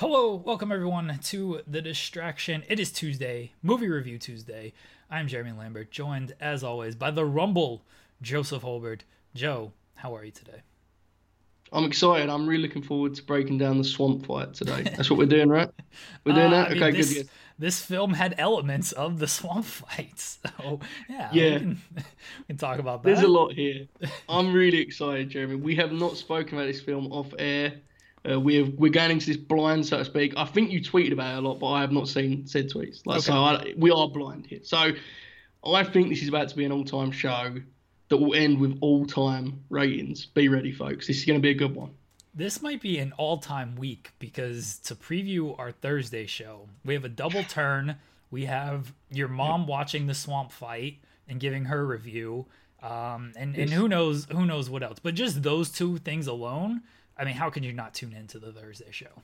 Hello, welcome everyone to The Distraction. It is Tuesday, Movie Review Tuesday. I'm Jeremy Lambert, joined as always by the Rumble, Joseph Holbert. Joe, how are you today? I'm excited. I'm really looking forward to breaking down the swamp fight today. That's what we're doing, right? We're doing uh, that. I mean, okay, this, good. This film had elements of the swamp fight, so yeah, yeah, we can, we can talk about that. There's a lot here. I'm really excited, Jeremy. We have not spoken about this film off air. Uh, we're we're going into this blind, so to speak. I think you tweeted about it a lot, but I have not seen said tweets. Like, okay. So I, we are blind here. So I think this is about to be an all-time show that will end with all-time ratings. Be ready, folks. This is going to be a good one. This might be an all-time week because to preview our Thursday show, we have a double turn. We have your mom watching the swamp fight and giving her review. Um, and, and who knows who knows what else. But just those two things alone I mean, how can you not tune into the Thursday show?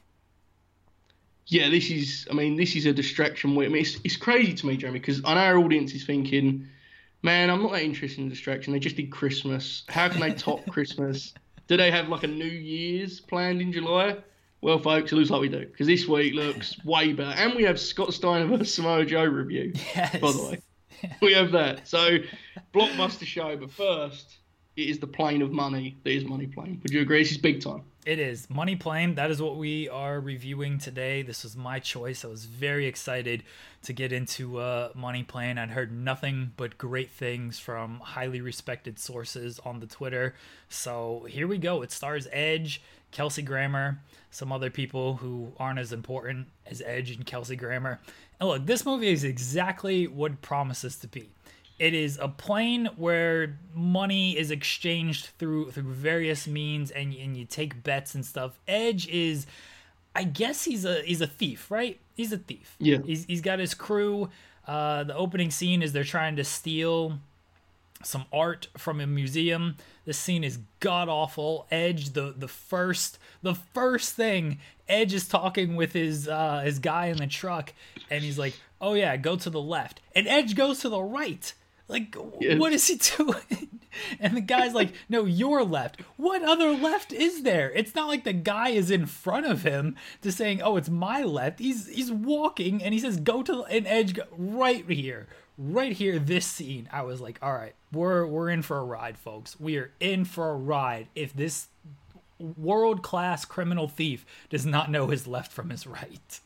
Yeah, this is. I mean, this is a distraction. I mean, it's, it's crazy to me, Jeremy, because I know our audience is thinking, "Man, I'm not that interested in distraction. They just did Christmas. How can they top Christmas? Do they have like a New Year's planned in July?" Well, folks, it looks like we do because this week looks way better, and we have Scott Steiner versus Samoa Joe review. Yes. By the way, we have that. So, blockbuster show. But first, it is the plane of money that is Money Plane. Would you agree? This is big time. It is Money Plane. That is what we are reviewing today. This was my choice. I was very excited to get into uh, Money Plane. I'd heard nothing but great things from highly respected sources on the Twitter. So here we go. It stars Edge, Kelsey Grammer, some other people who aren't as important as Edge and Kelsey Grammer. And look, this movie is exactly what promises to be. It is a plane where money is exchanged through through various means, and and you take bets and stuff. Edge is, I guess he's a he's a thief, right? He's a thief. Yeah. He's he's got his crew. Uh, the opening scene is they're trying to steal some art from a museum. This scene is god awful. Edge, the the first the first thing, Edge is talking with his uh, his guy in the truck, and he's like, "Oh yeah, go to the left," and Edge goes to the right. Like, yes. what is he doing? And the guy's like, no, you're left. What other left is there? It's not like the guy is in front of him to saying, oh, it's my left. He's he's walking and he says, go to an edge right here. Right here, this scene. I was like, all right, we're we're in for a ride, folks. We are in for a ride. If this world class criminal thief does not know his left from his right.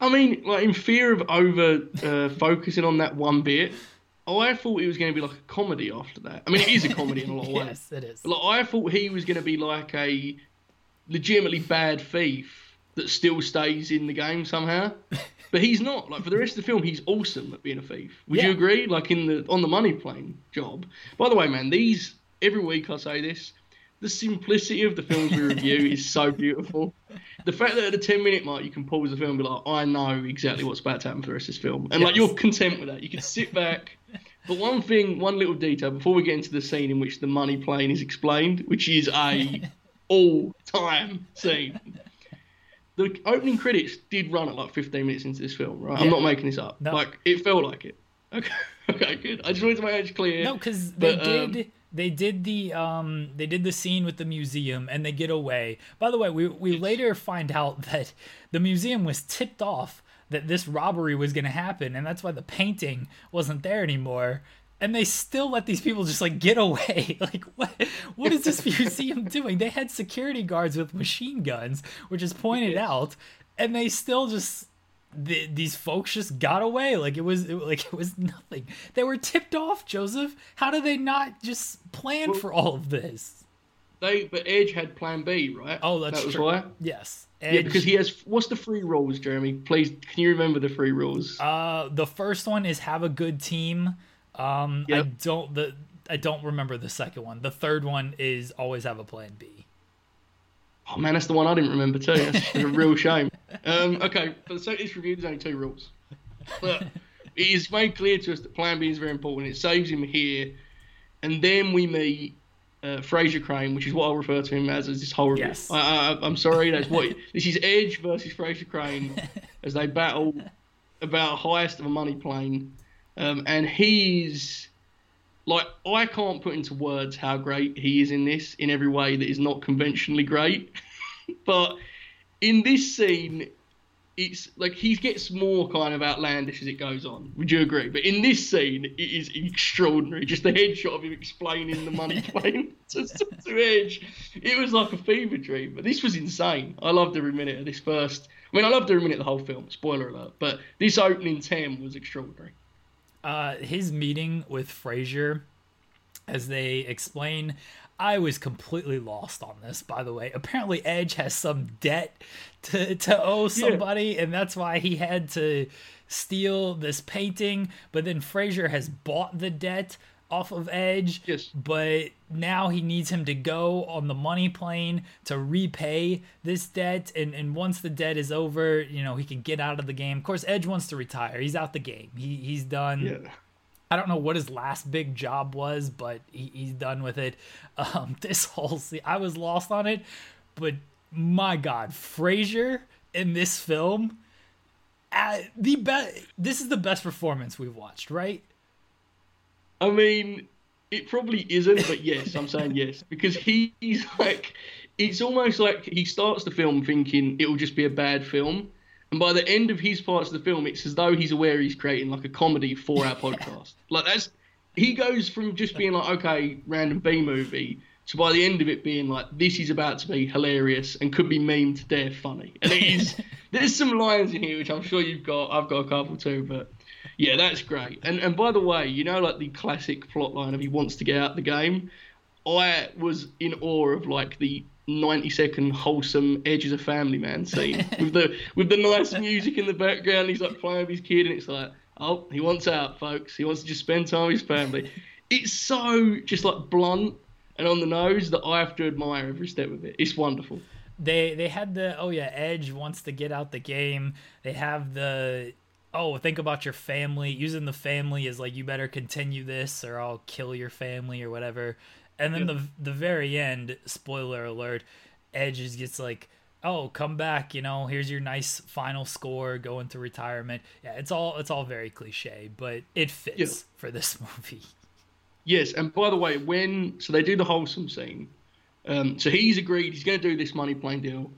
I mean, like in fear of over uh, focusing on that one bit, Oh, I thought he was going to be like a comedy after that. I mean, it is a comedy in a lot of ways. yes, it is. Like, I thought he was going to be like a legitimately bad thief that still stays in the game somehow. But he's not. Like for the rest of the film, he's awesome at being a thief. Would yeah. you agree? Like in the on the money plane job. By the way, man, these every week I say this. The simplicity of the films we review is so beautiful. The fact that at the ten minute mark you can pause the film and be like, I know exactly what's about to happen for the rest of this film, and yes. like you're content with that. You can sit back but one thing, one little detail before we get into the scene in which the money plane is explained, which is a all-time scene. the opening credits did run at like 15 minutes into this film, right? Yeah. I'm not making this up. No. Like it felt like it. Okay, okay, good. I just wanted to make that clear. No, because they But, um, did. They did the um they did the scene with the museum and they get away. By the way, we we later find out that the museum was tipped off that this robbery was going to happen and that's why the painting wasn't there anymore. And they still let these people just like get away. Like what what is this museum doing? They had security guards with machine guns, which is pointed out, and they still just the, these folks just got away like it was it, like it was nothing. They were tipped off, Joseph. How do they not just plan for all of this? They, but Edge had Plan B, right? Oh, that's that was true. why. Yes, Yeah, because he has. What's the three rules, Jeremy? Please, can you remember the three rules? Uh, the first one is have a good team. Um, I don't the I don't remember the second one. The third one is always have a plan B. Oh man, that's the one I didn't remember too. That's a real shame. Um, okay, for the sake of this review, there's only two rules. But it is made clear to us that Plan B is very important. It saves him here, and then we meet uh, Frasier Crane, which is what I'll refer to him as as this whole review. Yes. I, I, I'm sorry, that's what this is. Edge versus Frasier Crane as they battle about highest of a money plane, um, and he's like I can't put into words how great he is in this in every way that is not conventionally great. but in this scene, it's like he gets more kind of outlandish as it goes on. Would you agree? But in this scene, it is extraordinary. Just the headshot of him explaining the money plane to, to, to Edge. It was like a fever dream. But this was insane. I loved every minute of this first. I mean, I loved every minute of the whole film. Spoiler alert. But this opening ten was extraordinary. Uh, his meeting with Frasier, as they explain, I was completely lost on this. By the way, apparently Edge has some debt to to owe somebody, and that's why he had to steal this painting. But then Frasier has bought the debt off of Edge. Yes. But now he needs him to go on the money plane to repay this debt. And, and once the debt is over, you know, he can get out of the game. Of course, Edge wants to retire. He's out the game. He, he's done. Yeah. I don't know what his last big job was, but he, he's done with it. Um, this whole scene, I was lost on it, but my God, Frasier in this film, uh, the best. This is the best performance we've watched, right? I mean, it probably isn't, but yes, I'm saying yes because he, he's like, it's almost like he starts the film thinking it will just be a bad film, and by the end of his parts of the film, it's as though he's aware he's creating like a comedy for our podcast. Like that's he goes from just being like okay, random B movie. to by the end of it being like, this is about to be hilarious and could be meme to death funny. And it is. there's some lines in here which I'm sure you've got. I've got a couple too, but yeah, that's great. And and by the way, you know, like the classic plot line of he wants to get out the game. I was in awe of like the 90 second wholesome edge a family man scene with the with the nice music in the background. He's like playing with his kid, and it's like, oh, he wants out, folks. He wants to just spend time with his family. It's so just like blunt and on the nose that I have to admire every step of it. It's wonderful. They they had the oh yeah, Edge wants to get out the game. They have the oh think about your family. Using the family as like you better continue this or I'll kill your family or whatever. And then the the very end, spoiler alert, Edge just gets like oh come back you know here's your nice final score go into retirement. Yeah it's all it's all very cliche but it fits Yeah. for this movie. Yes, and by the way, when so they do the wholesome scene, um, so he's agreed he's going to do this money plane deal,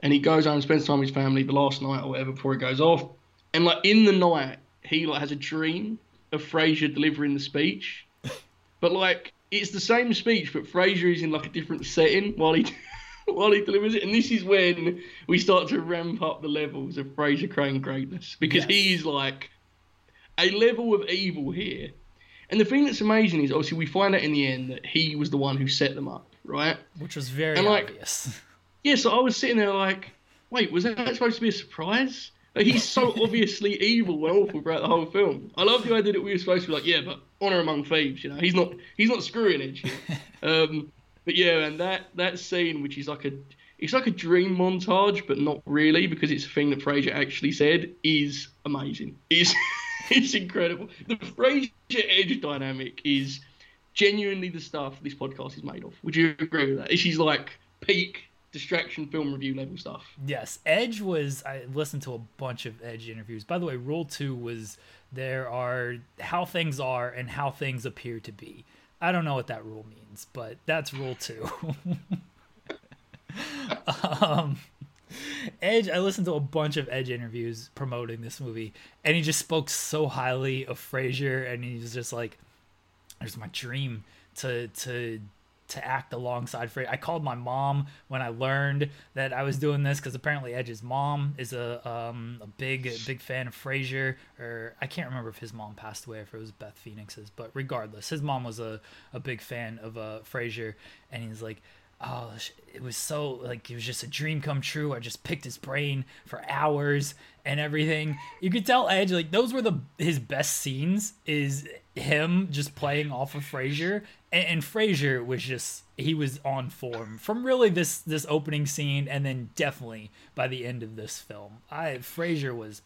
and he goes home and spends time with his family the last night or whatever before he goes off, and like in the night he like has a dream of Frasier delivering the speech, but like it's the same speech, but Frasier is in like a different setting while he while he delivers it, and this is when we start to ramp up the levels of Frasier Crane greatness because Yes. he's like a level of evil here. And the thing that's amazing is obviously we find out in the end that he was the one who set them up, right? which was very And, like, obvious Yeah, so I was sitting there like, wait, was that supposed to be a surprise? He's so obviously evil and awful throughout the whole film. I love the idea that we were supposed to be like, yeah, but honor among thieves, you know, he's not he's not screwing here. um, but yeah, and that that scene, which is like a it's like a dream montage, but not really because it's a thing that Frasier actually said, is amazing. Is it's incredible. The Frasier Edge dynamic is genuinely the stuff this podcast is made of. Would you agree with that? She's like peak distraction film review level stuff. Yes, Edge was. I listened to a bunch of Edge interviews. By the way, rule two was there are how things are and how things appear to be. I don't know what that rule means, but that's rule two. um, Edge, I listened to a bunch of Edge interviews promoting this movie, and he just spoke so highly of Frasier, and he was just like, "There's my dream to to to act alongside Frasier." I called my mom when I learned that I was doing this because apparently Edge's mom is a um a big big fan of Frasier, or I can't remember if his mom passed away if it was Beth Phoenix's, but regardless, his mom was a a big fan of uh Frasier, and he's like oh it was so like it was just a dream come true. I just picked his brain for hours and everything. You could tell edge like those were the his best scenes is him just playing off of frasier and, and frasier was just he was on form from really this this opening scene and then definitely by the end of this film. I frasier was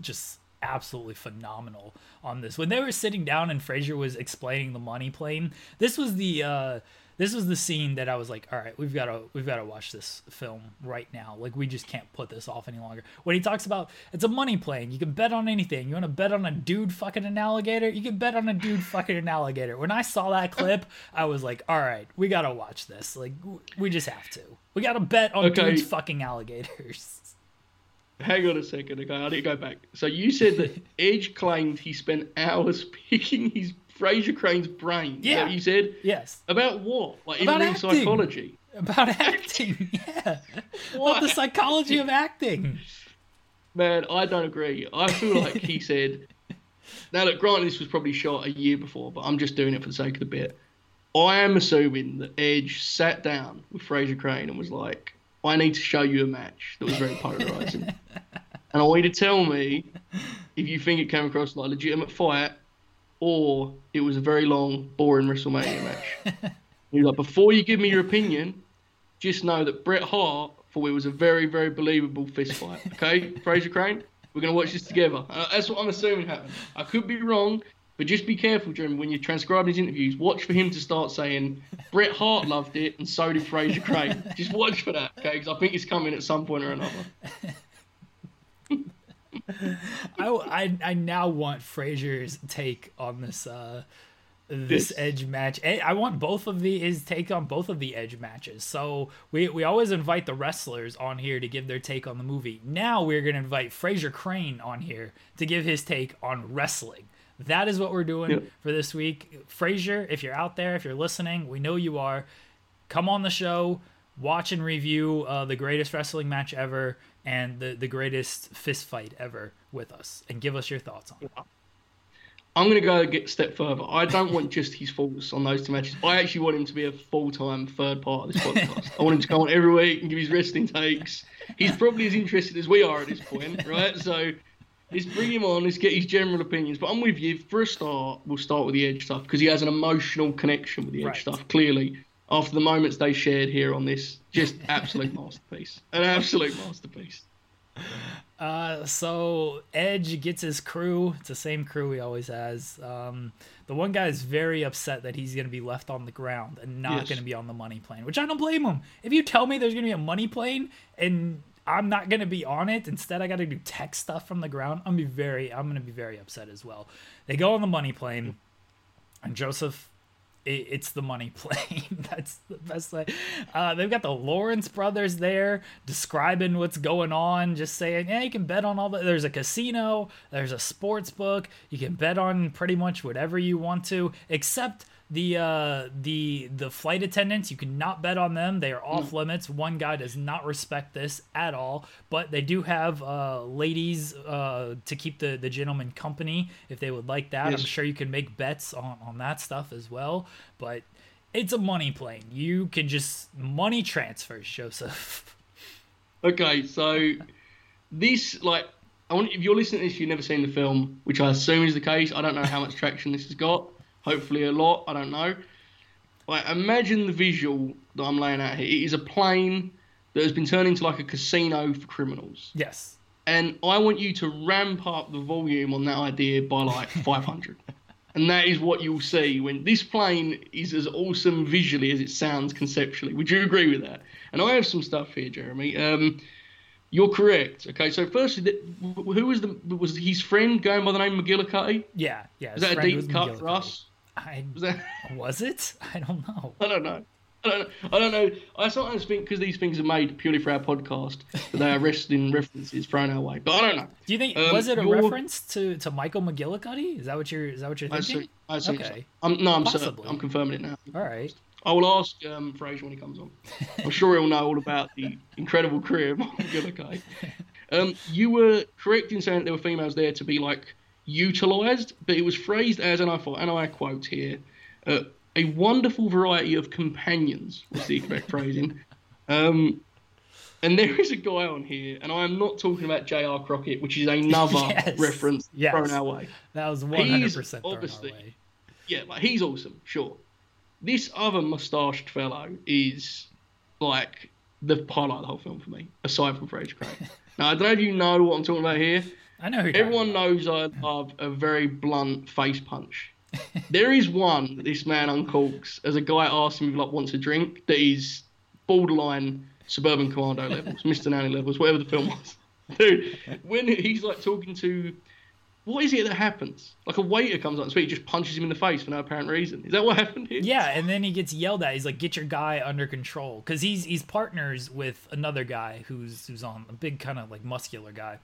just absolutely phenomenal on this. When they were sitting down and frasier was explaining the money plane this was the uh this was the scene that I was like, all right, we've got to we've got to watch this film right now. Like we just can't put this off any longer. When he talks about it's a money plane, you can bet on anything. You want to bet on a dude fucking an alligator? You can bet on a dude fucking an alligator. When I saw that clip, I was like, all right, we got to watch this. Like we just have to. We got to bet on okay. dudes fucking alligators. Hang on a second, okay? I need to go back. So you said that Edge claimed he spent hours picking his Frasier Crane's brain. Yeah. you said? Yes. About what? Like About in psychology? About acting, yeah. About the psychology of acting. Man, I don't agree. I feel like he said. Now, look, granted, this was probably shot a year before, but I'm just doing it for the sake of the bit. I am assuming that Edge sat down with Frasier Crane and was like, I need to show you a match that was very polarizing. and I want you to tell me if you think it came across like a legitimate fight or it was a very long, boring WrestleMania match. He's like, before you give me your opinion, just know that Bret Hart thought it was a very, very believable fist fight. Okay, Frasier Crane, we're gonna watch this together. Uh, that's what I'm assuming happened. I could be wrong, but just be careful, Jim, when you're transcribing his interviews. Watch for him to start saying Bret Hart loved it and so did Frasier Crane. just watch for that, okay? Because I think it's coming at some point or another. I, I, I now want Frasier's take on this uh this, this edge match. I want both of the his take on both of the edge matches. So we we always invite the wrestlers on here to give their take on the movie. Now we're gonna invite Frasier Crane on here to give his take on wrestling. That is what we're doing yep. for this week. Frasier, if you're out there, if you're listening, we know you are. Come on the show, watch and review uh, the greatest wrestling match ever and the, the greatest fist fight ever with us and give us your thoughts on it. I'm going to go get a step further. I don't want just his thoughts on those two matches. I actually want him to be a full time third part of this podcast. I want him to come on every week and give his wrestling takes. He's probably as interested as we are at this point, right? So let's bring him on. Let's get his general opinions. But I'm with you. For a start, we'll start with the Edge stuff because he has an emotional connection with the Edge right. stuff, clearly after the moments they shared here on this. Just absolute masterpiece. An absolute masterpiece. Uh, so Edge gets his crew. It's the same crew he always has. Um, the one guy is very upset that he's going to be left on the ground and not yes. going to be on the money plane, which I don't blame him. If you tell me there's going to be a money plane and I'm not going to be on it, instead I got to do tech stuff from the ground, I'm be very, I'm going to be very upset as well. They go on the money plane, and Joseph it's the money plane. That's the best way. Uh, they've got the Lawrence brothers there describing what's going on, just saying, yeah, you can bet on all that. There's a casino, there's a sports book. You can bet on pretty much whatever you want to, except the uh the the flight attendants you cannot bet on them they are off no. limits one guy does not respect this at all but they do have uh ladies uh to keep the the gentleman company if they would like that yes. i'm sure you can make bets on on that stuff as well but it's a money plane you can just money transfers joseph okay so this like I want, if you're listening to this, you've never seen the film, which I assume is the case. I don't know how much traction this has got hopefully a lot. I don't know. Like, imagine the visual that I'm laying out here. It is a plane that has been turned into like a casino for criminals. Yes. And I want you to ramp up the volume on that idea by like 500. And that is what you'll see when this plane is as awesome visually as it sounds conceptually. Would you agree with that? And I have some stuff here, Jeremy. Um, you're correct. Okay, so firstly, who was the was his friend going by the name McGillicuddy? Yeah, yeah. Was that a deep cut for us? I was, that... was it? I don't know. I don't know. I don't, I don't know. I sometimes think because these things are made purely for our podcast that they are wrestling references thrown our way. But I don't know. Do you think um, was it a reference to, to Michael McGillicutty? Is that what you're is that what you're thinking? I, I think okay. So. I'm, no, I'm certain. I'm confirming it now. All right. I will ask um, Frasier when he comes on. I'm sure he'll know all about the incredible career of Michael McGillicutty. Um, you were correct in saying that there were females there to be like utilized, but it was phrased as, and I thought, and I quote here, uh, a wonderful variety of companions was the correct phrasing. Um, and there is a guy on here, and I am not talking about J.R. Crockett, which is another yes. reference yes. thrown our way. That was 100% obviously, way. Yeah, like he's awesome, sure. This other mustached fellow is like the highlight of the whole film for me, aside from Frasier Crane. now, I don't know if you know what I'm talking about here. I know. Everyone knows I love a very blunt face punch there is one that this man uncorks as a guy asks him if like wants a drink that is borderline suburban commando levels, Mr. Nanny levels, whatever the film was. Dude, when he's like talking to what is it that happens? Like a waiter comes up and speaks, just punches him in the face for no apparent reason. Is that what happened here? Yeah, and then he gets yelled at. He's like, "Get your guy under control," because he's he's partners with another guy who's who's on a big kind of like muscular guy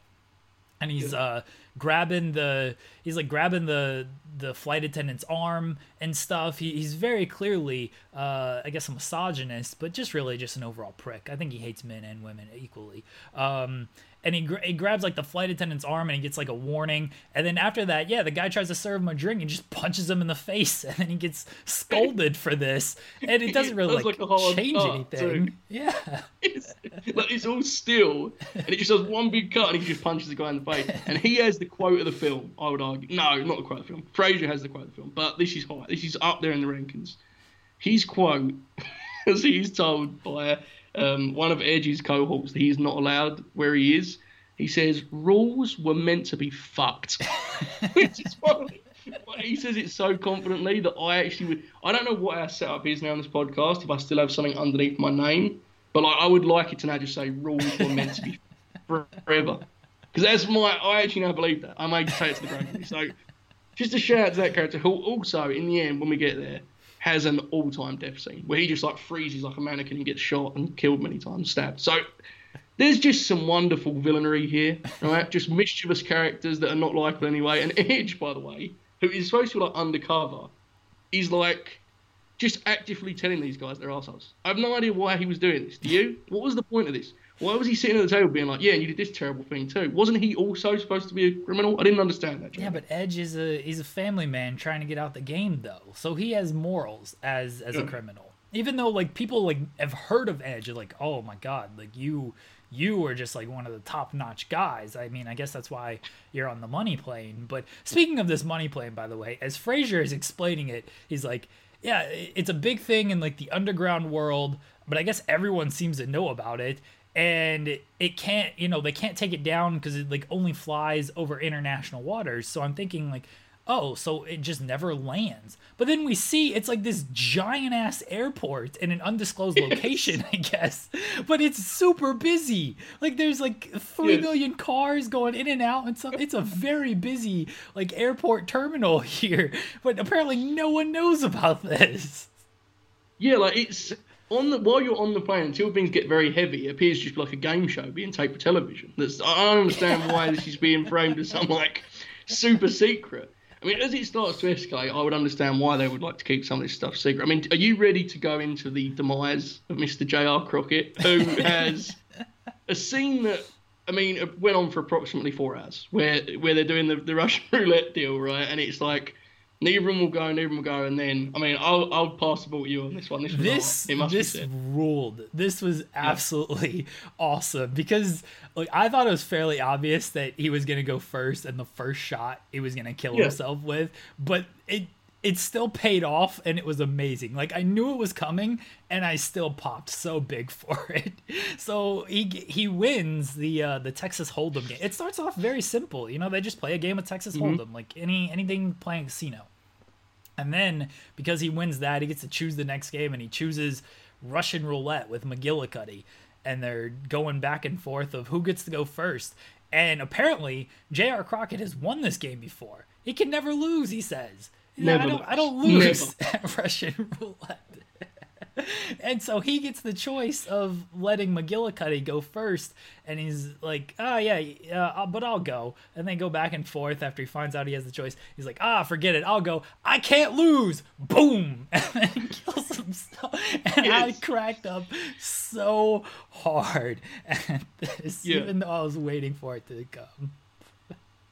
and he's yeah. uh grabbing the he's like grabbing the the flight attendant's arm and stuff. He, he's very clearly uh i guess a misogynist but just really just an overall prick. I think he hates men and women equally. Um and he, he grabs like the flight attendant's arm and he gets like a warning. And then after that yeah the guy tries to serve him a drink and just punches him in the face. And then he gets scolded for this. And it doesn't really like, like change anything. too. yeah. It's, like, it's all still and it just does one big cut and he just punches the guy in the face. And he has the quote of the film i would argue. No not the quote of the film. Frasier has the quote of the film. But this is high. This is up there in the rankings. His quote as he's told by um, one of Edge's cohorts that he's not allowed where he is. He says rules were meant to be fucked. Which is funny. He says it so confidently that I actually would. I don't know what our setup is now on this podcast. If I still have something underneath my name, but like I would like it to now just say rules were meant to be forever. Because that's my. I actually now believe that. I may say it to the grave. So just a shout out to that character who also, in the end, when we get there, has an all-time death scene where he just like freezes like a mannequin and gets shot and killed many times, stabbed. So there's just some wonderful villainy here, right? just mischievous characters that are not likable anyway. And Edge, by the way, who is supposed to be like undercover, is like just actively telling these guys they're assholes. I have no idea why he was doing this. Do you? What was the point of this? Why was he sitting at the table being like, "Yeah, and you did this terrible thing too"? Wasn't he also supposed to be a criminal? I didn't understand that. Yeah, but Edge is a he's a family man trying to get out the game though, so he has morals as as yeah. a criminal. Even though like people like have heard of Edge, like, oh my god, like you you are just like one of the top notch guys. I mean, I guess that's why you're on the money plane. But speaking of this money plane, by the way, as Frasier is explaining it, he's like, yeah, it's a big thing in like the underground world, but I guess everyone seems to know about it and it can't you know they can't take it down because it like only flies over international waters so i'm thinking like oh so it just never lands. But then we see it's like this giant ass airport in an undisclosed location i guess. But it's super busy. Like there's like three million cars going in and out and stuff. It's a very busy like airport terminal here. But apparently no one knows about this. Yeah like it's on the while you're on the plane until things get very heavy, it appears just like a game show being taped for television. That's I don't understand why this is being framed as some like super secret. I mean, as it starts to escalate, I would understand why they would like to keep some of this stuff secret. I mean, are you ready to go into the demise of Mr. J.R. Crockett, who has a scene that I mean went on for approximately four hours, where where they're doing the, the Russian roulette deal, right? And it's like neither of them will go, neither of them will go, and then I mean, I'll I'll pass the ball to you on this one. This this must this ruled. This was absolutely yeah. awesome because like I thought it was fairly obvious that he was gonna go first, and the first shot he was gonna kill yeah. himself with, but it it still paid off and it was amazing. Like I knew it was coming and I still popped so big for it. So he he wins the uh, the Texas Hold'em game. It starts off very simple. You know, they just play a game of Texas mm-hmm. Hold'em like any anything playing casino. And then because he wins that, he gets to choose the next game, and he chooses Russian roulette with McGillicuddy, and they're going back and forth of who gets to go first. And apparently, J.R. Crockett has won this game before. He can never lose, he says. Never I don't, I don't lose at Russian roulette. And so he gets the choice of letting McGillicuddy go first, and he's like, "Oh yeah, uh, but I'll go." And they go back and forth after he finds out he has the choice. He's like, "Ah, forget it, I'll go. I can't lose." Boom, and then he kills himself. And yes. I cracked up so hard at this, yeah. even though I was waiting for it to come.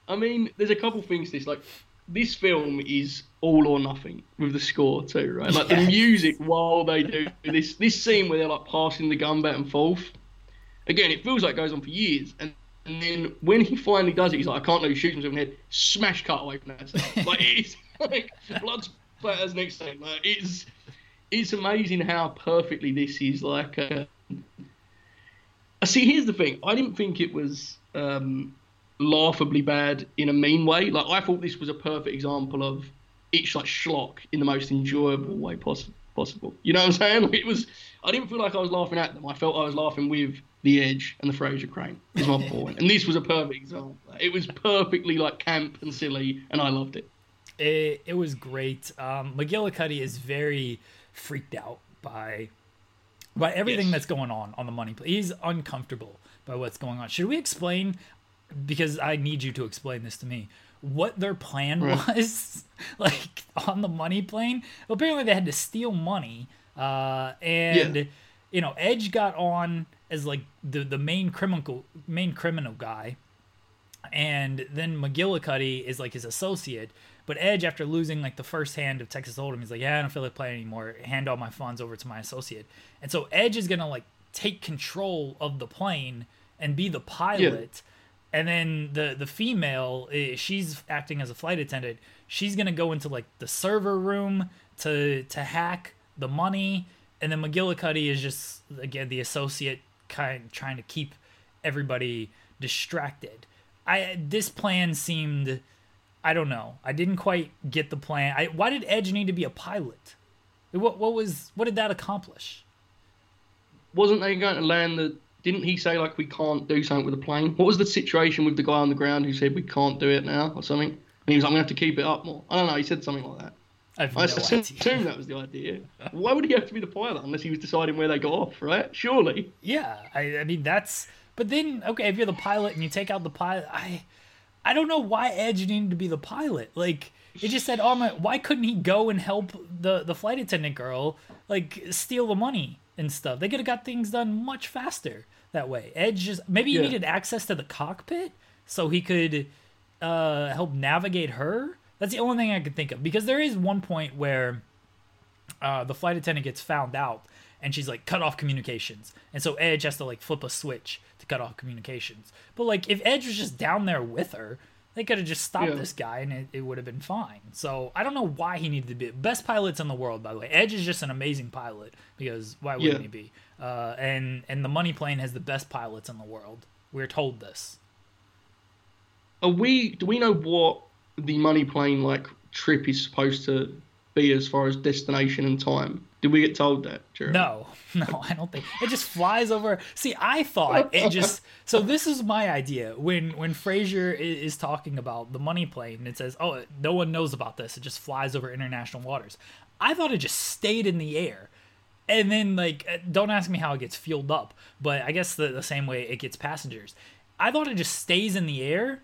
I mean, there's a couple things. This like this film is all or nothing with the score too, right? Like yes. the music while they do this this scene where they're like passing the gun back and forth. Again, it feels like it goes on for years, and and then when he finally does it, he's like, I can't know, he shoots himself in the head, smash cut away from that like it's like blood splatters next scene. Like it's it's amazing how perfectly this is like. Uh, see, here's the thing. I didn't think it was. Um, laughably bad in a mean way. Like I thought this was a perfect example of it's like schlock in the most enjoyable way possible. Possible, you know what I'm saying? Like it was. I didn't feel like I was laughing at them. I felt I was laughing with the Edge and the Frasier Crane. Is my point. And this was a perfect example. It was perfectly like camp and silly, and I loved it. It, it was great. Um, McGillicuddy is very freaked out by by everything yes. that's going on on the money play. He's uncomfortable by what's going on. Should we explain because I need you to explain this to me. What their plan right. was, like on the money plane. Apparently, they had to steal money, uh, and yeah. you know, Edge got on as like the the main criminal main criminal guy, and then McGillicuddy is like his associate. But Edge, after losing like the first hand of Texas Hold'em, he's like, "Yeah, I don't feel like playing anymore. Hand all my funds over to my associate." And so Edge is gonna like take control of the plane and be the pilot. Yeah and then the the female she's acting as a flight attendant. She's gonna go into like the server room to to hack the money. And then mcgillicuddy is just again the associate kind trying to keep everybody distracted. I this plan seemed i don't know. I didn't quite get the plan. I, why did edge need to be a pilot? What, what was what did that accomplish? Wasn't they going to land the didn't he say like we can't do something with the plane? What was the situation with the guy on the ground who said we can't do it now or something? And he was like, I'm gonna have to keep it up more. I don't know. He said something like that. I've I no assume that was the idea. Why would he have to be the pilot unless he was deciding where they go off? Right? Surely. Yeah. I, I mean that's. But then okay, if you're the pilot and you take out the pilot, I, I don't know why Edge needed to be the pilot. Like it just said, oh my, why couldn't he go and help the the flight attendant girl like steal the money and stuff? They could have got things done much faster that way. Edge just maybe he yeah. needed access to the cockpit so he could uh, help navigate her. That's the only thing I could think of because there is one point where uh, the flight attendant gets found out and she's like cut off communications, and so Edge has to like flip a switch to cut off communications. But like if Edge was just down there with her, they could have just stopped yeah. this guy and it, it would have been fine. So I don't know why he needed to be best pilots in the world. By the way, Edge is just an amazing pilot because why wouldn't yeah. he be? Uh, and and the money plane has the best pilots in the world. We're told this. Are we? Do we know what the money plane like trip is supposed to be as far as destination and time? Did we get told that, Jeremy? No, no, I don't think it just flies over. See, I thought it just. So this is my idea. When when Frasier is talking about the money plane, it says, "Oh, no one knows about this. It just flies over international waters." I thought it just stayed in the air, and then like, uh, don't ask me how it gets fueled up, but I guess the, the same way it gets passengers. I thought it just stays in the air,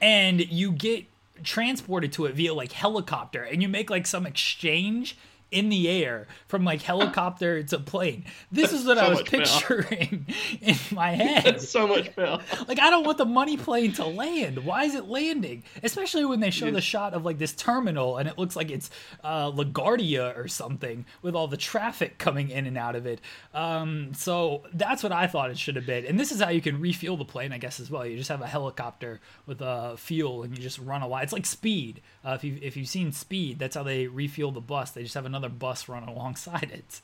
and you get transported to it via like helicopter, and you make like some exchange in the air from like helicopter to plane. This is what so I was picturing in my head. That's so much better. Like I don't want the money plane to land. Why is it landing? Especially when they show the shot of like this terminal and it looks like it's uh, LaGuardia or something with all the traffic coming in and out of it. Um, so that's what I thought it should have been. And this is how you can refuel the plane, I guess, as well. You just have a helicopter with uh, fuel and you just run a lot. It's like Speed. Uh, if you if you've seen Speed, that's how they refuel the bus. They just have another bus run alongside it.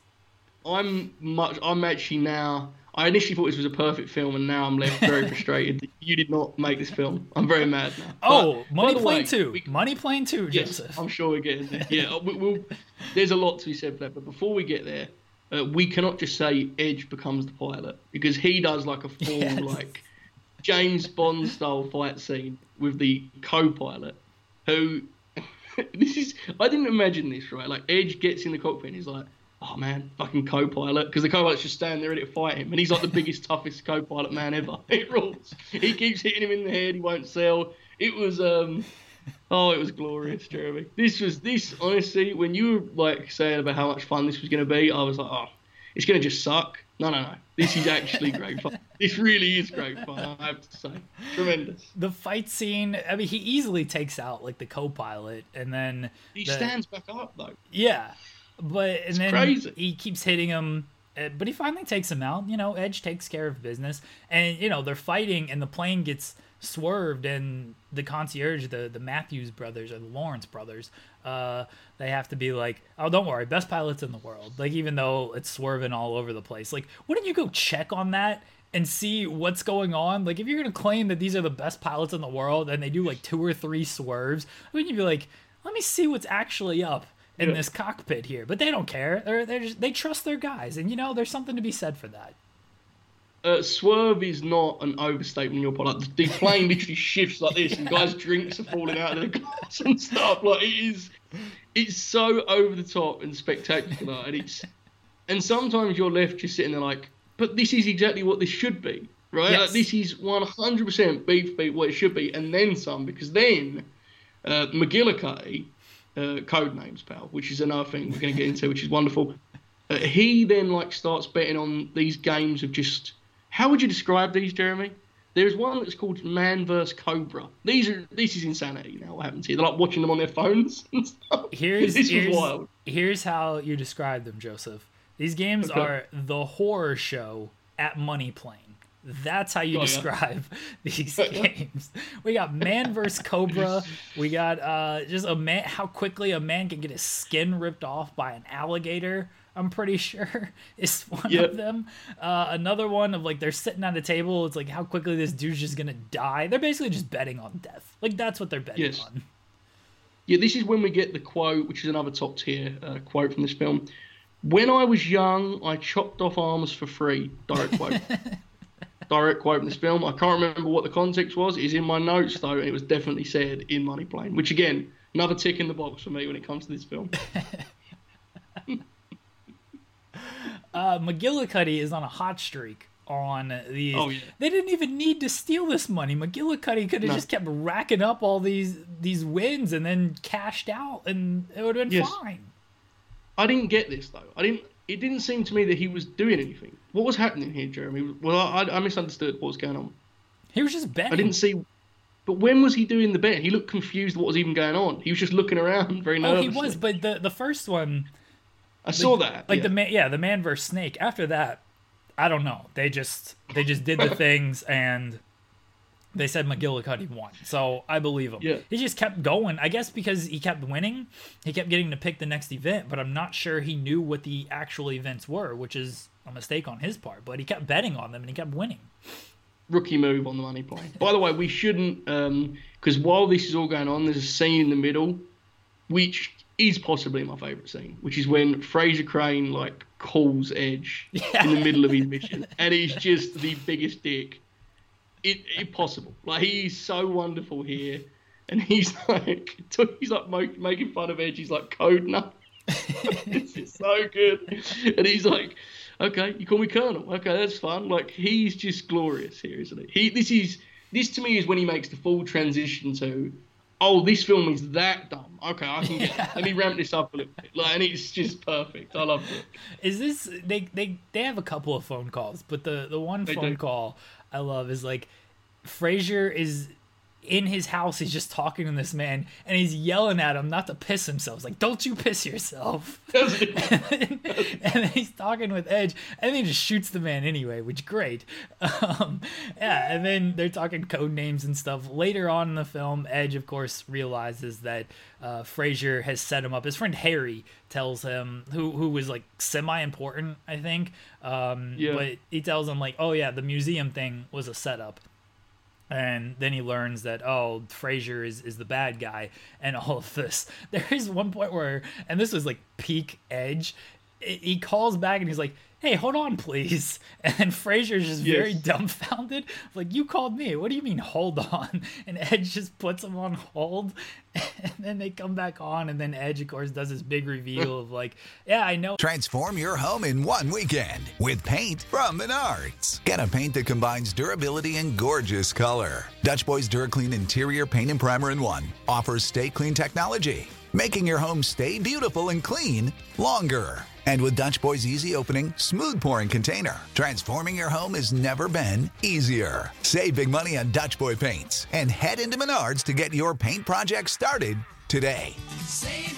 I'm much. I'm actually now. I initially thought this was a perfect film, and now I'm left very frustrated that you did not make this film. I'm very mad now. Oh, But, Money Plane way, Two, we- Money Plane Two, Yes, Joseph. I'm sure we're getting there. Yeah, we, we'll, there's a lot to be said for that. But before we get there, uh, we cannot just say Edge becomes the pilot because he does like a full Yes. like James Bond style fight scene with the co-pilot, who this is I didn't imagine this right. Like Edge gets in the cockpit and he's like. Oh man, fucking co-pilot, because the co-pilot's just standing there ready to fight him, and he's like the biggest, toughest co-pilot man ever. It rules. He keeps hitting him in the head. He won't sell. It was um, Oh, it was glorious, Jeremy. This was this honestly. When you were like saying about how much fun this was going to be, I was like, oh, it's going to just suck. No, no, no. This is actually great fun. This really is great fun. I have to say, tremendous. the fight scene. I mean, he easily takes out like the co-pilot, and then He the- stands back up though. Yeah, but and then crazy. he keeps hitting him, uh, but he finally takes him out. You know, Edge takes care of business, and you know they're fighting, and the plane gets swerved, and the concierge, the the Matthews brothers or the Lawrence brothers, uh, they have to be like, oh, don't worry, best pilots in the world. Like even though it's swerving all over the place, like wouldn't you go check on that? And see what's going on. Like, if you're gonna claim that these are the best pilots in the world, and they do like two or three swerves, wouldn't you'd be like, "Let me see what's actually up"? in Yeah. this cockpit here, but they don't care. They're, they're just, they trust their guys, and you know there's something to be said for that. Uh, swerve is not an overstatement in your product. The plane literally shifts like this, and guys' drinks are falling out of the glass and stuff. Like it is, it's so over the top and spectacular, and it's, and sometimes you're left just sitting there like, but this is exactly what this should be, right? Yes. Like, this is 100% beat for beat what it should be, and then some, because then uh, McGillicuddy, uh, code names, pal, which is another thing we're going to get into, which is wonderful. Uh, he then like starts betting on these games of just how would you describe these, Jeremy? There's one that's called Man vs Cobra. These are this is insanity now. What happens here? They're like watching them on their phones and stuff. Here's this here's, wild. here's how you describe them, Joseph. These games Okay. are the horror show at Money Plane. That's how you Oh, yeah. describe these games. We got man versus cobra. We got uh, just a man. How quickly a man can get his skin ripped off by an alligator. I'm pretty sure is one Yep. of them. Uh, another one of like they're sitting at a table. It's like how quickly this dude's just gonna die. They're basically just betting on death. Like that's what they're betting Yes. on. Yeah, this is when we get the quote, which is another top tier uh, quote from this film. When I was young, I chopped off arms for free. Direct quote. Direct quote from this film. I can't remember what the context was. It's in my notes though, and it was definitely said in Money Plane. Which again, another tick in the box for me when it comes to this film. uh, McGillicuddy is on a hot streak on these. Oh, yeah. They didn't even need to steal this money. McGillicuddy could have No. just kept racking up all these these wins and then cashed out, and it would have been Yes. fine. I didn't get this though. I didn't. It didn't seem to me that he was doing anything. What was happening here, Jeremy? Well, I, I misunderstood what was going on. He was just betting. I didn't see. But when was he doing the bet? He looked confused. What was even going on? He was just looking around, very Oh, nervously. he was, but the the first one, I saw that. like yeah. the man, yeah, the man versus snake. After that, I don't know. They just they just did the things and they said McGillicuddy won. So I believe him. Yeah. He just kept going. I guess because he kept winning, he kept getting to pick the next event, but I'm not sure he knew what the actual events were, which is a mistake on his part. But he kept betting on them and he kept winning. rookie move on the money plane. By the way, we shouldn't, um, because while this is all going on, there's a scene in the middle, which is possibly my favourite scene, which is when Frasier Crane like calls Edge in the middle of his mission, and he's just the biggest dick. It impossible. Like he's so wonderful here, and he's like he's like mo- making fun of Edge. He's like code nut. this is so good, and he's like, okay, you call me Colonel. Okay, that's fun. Like he's just glorious here, isn't he? He this is this to me is when he makes the full transition to. Oh, this film is that dumb. Okay, I can get. Let me ramp this up a little bit. Like, and it's just perfect. I love it. Is this they they they have a couple of phone calls, but the the one They phone do. call I love is like Frasier is in his house he's just talking to this man and he's yelling at him not to piss himself. He's like, "Don't you piss yourself." and, then, and, then, he's talking with Edge, and he just shoots the man anyway, which great. Um, yeah, and then they're talking code names and stuff. Later on in the film, Edge, of course, realizes that uh, Frasier has set him up. His friend Harry tells him, who who was like semi important, I think. Um, yeah. But he tells him like, "Oh yeah, the museum thing was a setup." And then he learns that oh Frasier is, is the bad guy and all of this. There is one point where, and this was like peak Edge. He calls back and he's like, hey, hold on, please. And Frasier's just yes. very dumbfounded. Like, you called me. What do you mean, hold on? And Edge just puts him on hold. And then they come back on. And then Edge, of course, does this big reveal of, like, yeah, I know. Transform your home in one weekend with paint from Menards. Get a paint that combines durability and gorgeous color. Dutch Boys DuraClean Interior Paint and Primer in One offers stay clean technology, making your home stay beautiful and clean longer. And with Dutch Boy's easy opening, smooth pouring container, transforming your home has never been easier. Save big money on Dutch Boy paints and head into Menards to get your paint project started today. Save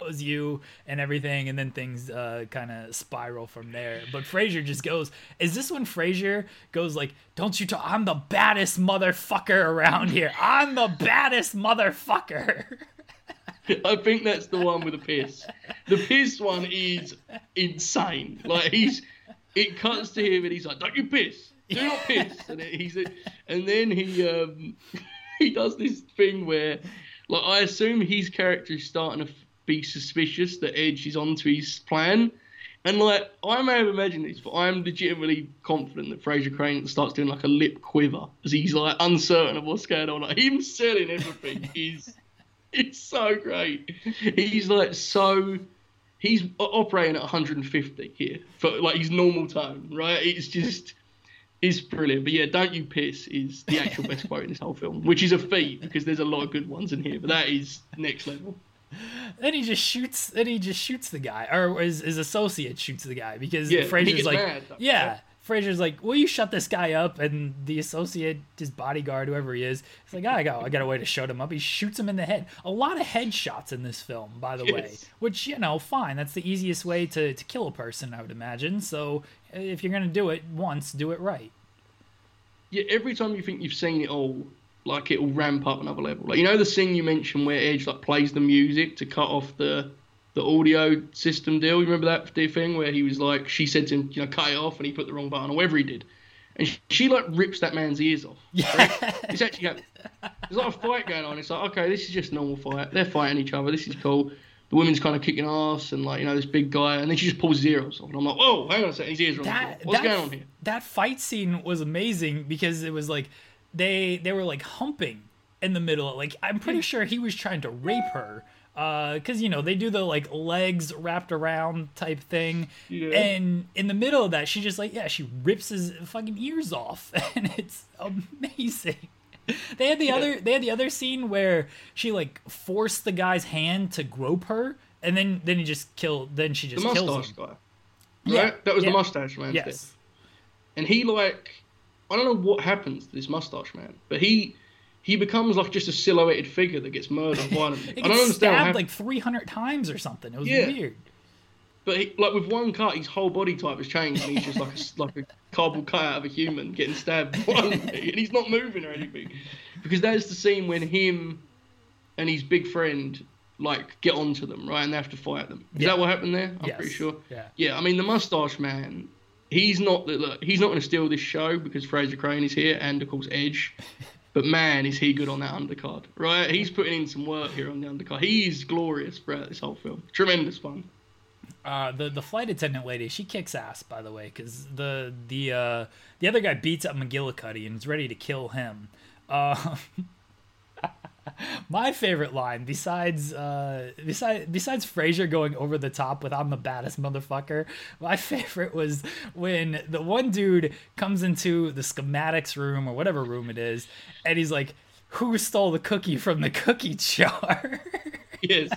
was you and everything, and then things uh, kind of spiral from there. But Frasier just goes. Is this when Frasier goes like, "Don't you talk? I'm the baddest motherfucker around here. I'm the baddest motherfucker." I think that's the one with the piss. The piss one is insane. Like he's, it cuts to him and he's like, "Don't you piss? Do not piss." And he's, and then he um, he does this thing where, like, I assume his character is starting to be suspicious that Edge is onto his plan. And like I may have imagined this, but I'm legitimately confident that Frasier Crane starts doing like a lip quiver as he's like uncertain of what's going on. Like him selling everything is it's so great. He's like so he's operating at 150 here for like his normal tone, right? It's just it's brilliant. But yeah, don't you piss is the actual best quote in this whole film, which is a feat because there's a lot of good ones in here, but that is next level then he just shoots. Then he just shoots the guy, or his, his associate shoots the guy because yeah, Frasier's like, mad, yeah. Frasier's like, "Will you shut this guy up?" And the associate, his bodyguard, whoever he is, he's like, ah, "I got, I got a way to shut him up." He shoots him in the head. A lot of headshots in this film, by the yes. way, which you know, fine. That's the easiest way to to kill a person, I would imagine. So if you're gonna do it once, do it right. Yeah, every time you think you've seen it all, like it'll ramp up another level. Like you know the scene you mentioned where Edge like plays the music to cut off the the audio system deal. You remember that thing where he was like, she said to him, you know, cut it off, and he put the wrong button, or whatever he did, and she, she like rips that man's ears off. Yeah. It's actually there's like a fight going on. It's like, okay, this is just normal fight. They're fighting each other. This is cool. The woman's kind of kicking ass, and like you know this big guy, and then she just pulls his ears off, and I'm like, whoa, hang on a second, his ears are that, What's that, going on here? That fight scene was amazing because it was like they they were like humping in the middle. Of, Like I'm pretty sure he was trying to rape her because uh, you know they do the like legs wrapped around type thing yeah. and in the middle of that she just like yeah she rips his fucking ears off and it's amazing they had the yeah. other they had the other scene where she like forced the guy's hand to grope her and then then he just killed then she just the kills him. guy right yeah. that was the mustache man yes and he like I don't know what happens to this mustache man, but he he becomes like just a silhouetted figure that gets murdered violently. I don't understand. Stabbed like three hundred times or something. It was yeah. weird. But he, like with one cut, his whole body type has changed, and he's just like a, like a cardboard cutout of a human getting stabbed violently, and he's not moving or anything. Because that's the scene when him and his big friend like get onto them, right, and they have to fight them. Is yeah. that what happened there? I'm yes. pretty sure. Yeah. Yeah. I mean, the mustache man he's not the look, he's not going to steal this show because Frasier Crane is here and of course Edge. But man, is he good on that undercard, right? He's putting in some work here on the undercard. He's glorious throughout this whole film. Tremendous fun. Uh, the the flight attendant lady, she kicks ass, by the way, because the the uh, the other guy beats up McGillicutty and is ready to kill him. Uh, my favorite line, besides uh, besides besides Frasier going over the top with "I'm the baddest motherfucker," my favorite was when the one dude comes into the schematics room or whatever room it is, and he's like, "Who stole the cookie from the cookie jar?" Yes.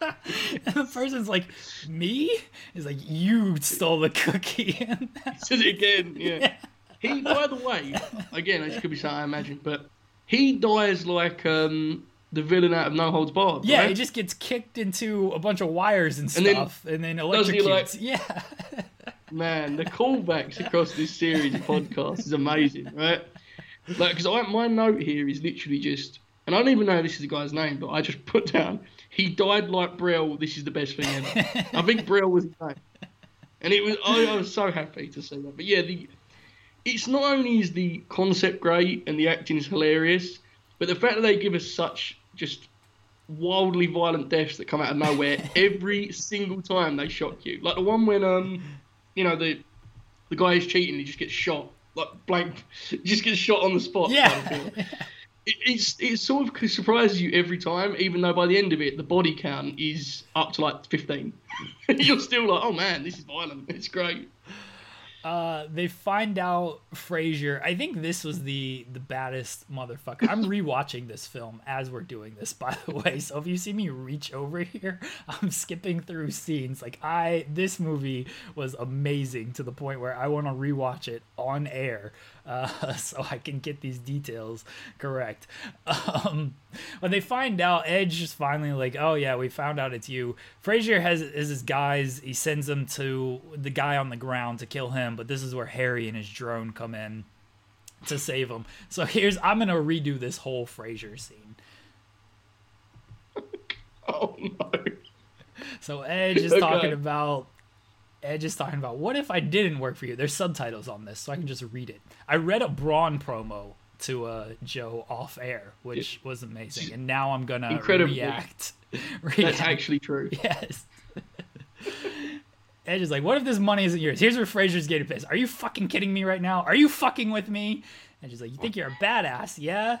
and the person's like, "Me?" He's like, "You stole the cookie." And Says it again. Yeah. He, by the way, again, this could be something I imagine, but he dies like um, the villain out of No Holds Barred. yeah, right? he just gets kicked into a bunch of wires and And then- stuff, and then, he, like- electrocutes. yeah. Man, the callbacks across this series of podcasts is amazing, right? Like, because my note here is literally just, and I don't even know this is the guy's name, but I just put down, he died like Brill. This is the best thing ever. I think Brill was his name, and it was. I, I was so happy to see that. But yeah, the it's not only is the concept great and the acting is hilarious, but the fact that they give us such just wildly violent deaths that come out of nowhere every single time they shock you. Like the one when um, you know the the guy is cheating, he just gets shot like blank, just gets shot on the spot. Yeah. kind of. It, it's it sort of surprises you every time, even though by the end of it the body count is up to like fifteen. You're still like, oh man, this is violent. It's great. Uh, they find out Frasier. I think this was the the baddest motherfucker. I'm rewatching this film as we're doing this, by the way. So if you see me reach over here, I'm skipping through scenes. Like I, this movie was amazing to the point where I want to rewatch it on air, uh, so I can get these details correct. Um, when they find out, Edge is finally like, "Oh yeah, we found out it's you." Frasier has is his guys. He sends them to the guy on the ground to kill him, but this is where Harry and his drone come in to save him. So here's I'm gonna redo this whole Frasier scene. Oh no. So Edge is Okay. talking about Edge is talking about what if I didn't work for you? There's subtitles on this, so I can just read it. I read a Braun promo to uh, Joe off air, which was amazing, and now I'm gonna Incredible. react. That's actually true. Yes. Edge is like, what if this money isn't yours? Here's where Frasier's getting pissed. Are you fucking kidding me right now? Are you fucking with me? And she's like, you think you're a badass, yeah?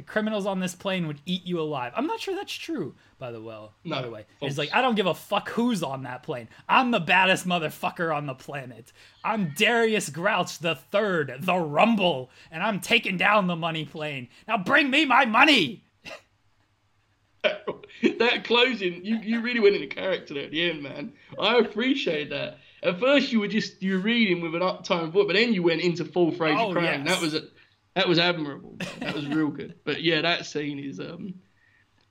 The criminals on this plane would eat you alive. I'm not sure that's true, by the by No, the way, false. it's like I don't give a fuck who's on that plane. I'm the baddest motherfucker on the planet. I'm Darius Grouch the Third, the Rumble, and I'm taking down the money plane. Now bring me my money. that closing, you, you really went into character there at the end, man. I appreciate that. At first, you were just you were reading with an uptime voice, but then you went into full Frasier Oh, Crown. yes. That was a, that was admirable. That was real good. But yeah, that scene is um,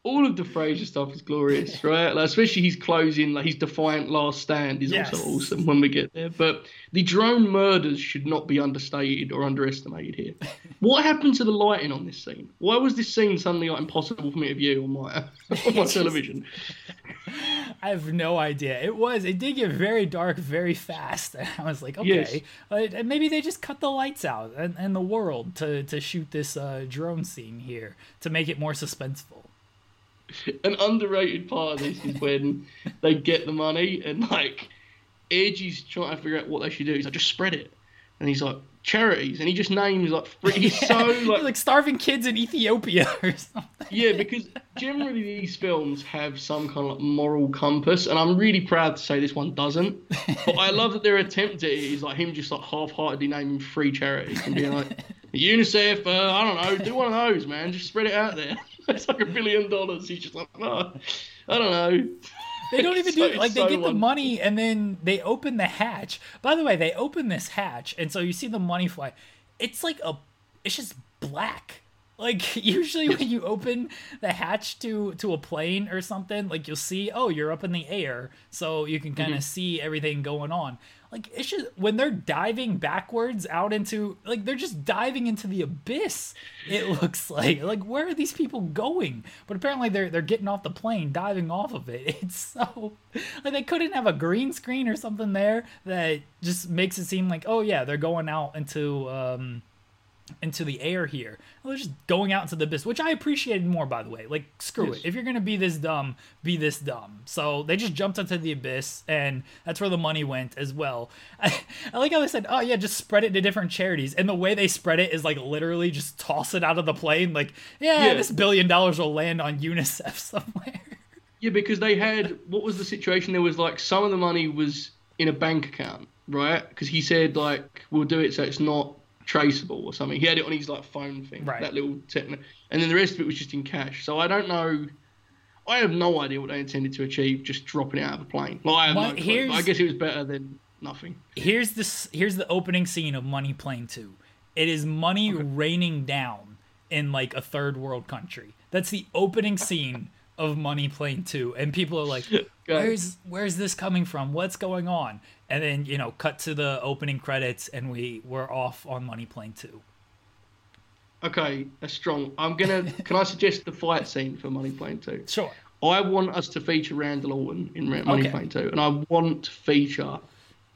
all of the Frasier stuff is glorious, right? Like especially his closing, like his defiant last stand is Yes. also awesome when we get there. But the drone murders should not be understated or underestimated here. what happened to the lighting on this scene? Why was this scene suddenly like, impossible for me to view on my on my television? I have no idea. It was. It did get very dark very fast. And I was like, okay, Yes. uh, maybe they just cut the lights out and, and the world to to shoot this uh, drone scene here to make it more suspenseful. an underrated part of this is when they get the money and like Edge is trying to figure out what they should do. He's like, just spread it. And he's like, charities. And he just names like three. He's so like, like, starving kids in Ethiopia or something. yeah, because generally these films have some kind of like moral compass, and I'm really proud to say this one doesn't. But I love that their attempt at it is like him just like half-heartedly naming three charities and being like, UNICEF, uh, I don't know, do one of those, man. Just spread it out there. It's like a billion dollars. He's just like, oh, I don't know. They don't even It's do it. Like it's they so get the money and then they open the hatch. By the way, they open this hatch and so you see the money fly. It's like a it's just black. Like usually when you open the hatch to to a plane or something, like you'll see, oh, you're up in the air, so you can kind of mm-hmm. see everything going on. Like it's just when they're diving backwards out into like they're just diving into the abyss. It looks like like where are these people going? But apparently they're they're getting off the plane, diving off of it. It's so like they couldn't have a green screen or something there that just makes it seem like oh yeah they're going out into um into the air here. They're just going out into the abyss, which I appreciated more, by the way. Like, screw Yes. it. If you're gonna be this dumb, be this dumb. So they just jumped into the abyss, and that's where the money went as well. I, I like how they said, "Oh yeah, just spread it to different charities," and the way they spread it is like literally just toss it out of the plane. Like, yeah, Yeah. this billion dollars will land on UNICEF somewhere. Yeah, because they had what was the situation? There was like some of the money was in a bank account, right? Because he said like we'll do it so it's not traceable or something. He had it on his like phone thing, Right. that little techno, and then the rest of it was just in cash. So I don't know. I have no idea what they intended to achieve just dropping it out of a plane. Like, I have Well, no clue. I guess it was better than nothing. here's this here's the opening scene of money plane 2 it is money raining down in like a third world country that's the opening scene of money plane 2 and people are like where's where's this coming from what's going on and then you know cut to the opening credits and we we're off on money plane 2 Okay, that's strong. I'm gonna. can I suggest the fight scene for Money Plane Two? sure I want us to feature Randall Orton in Money Okay. Plane 2, and I want to feature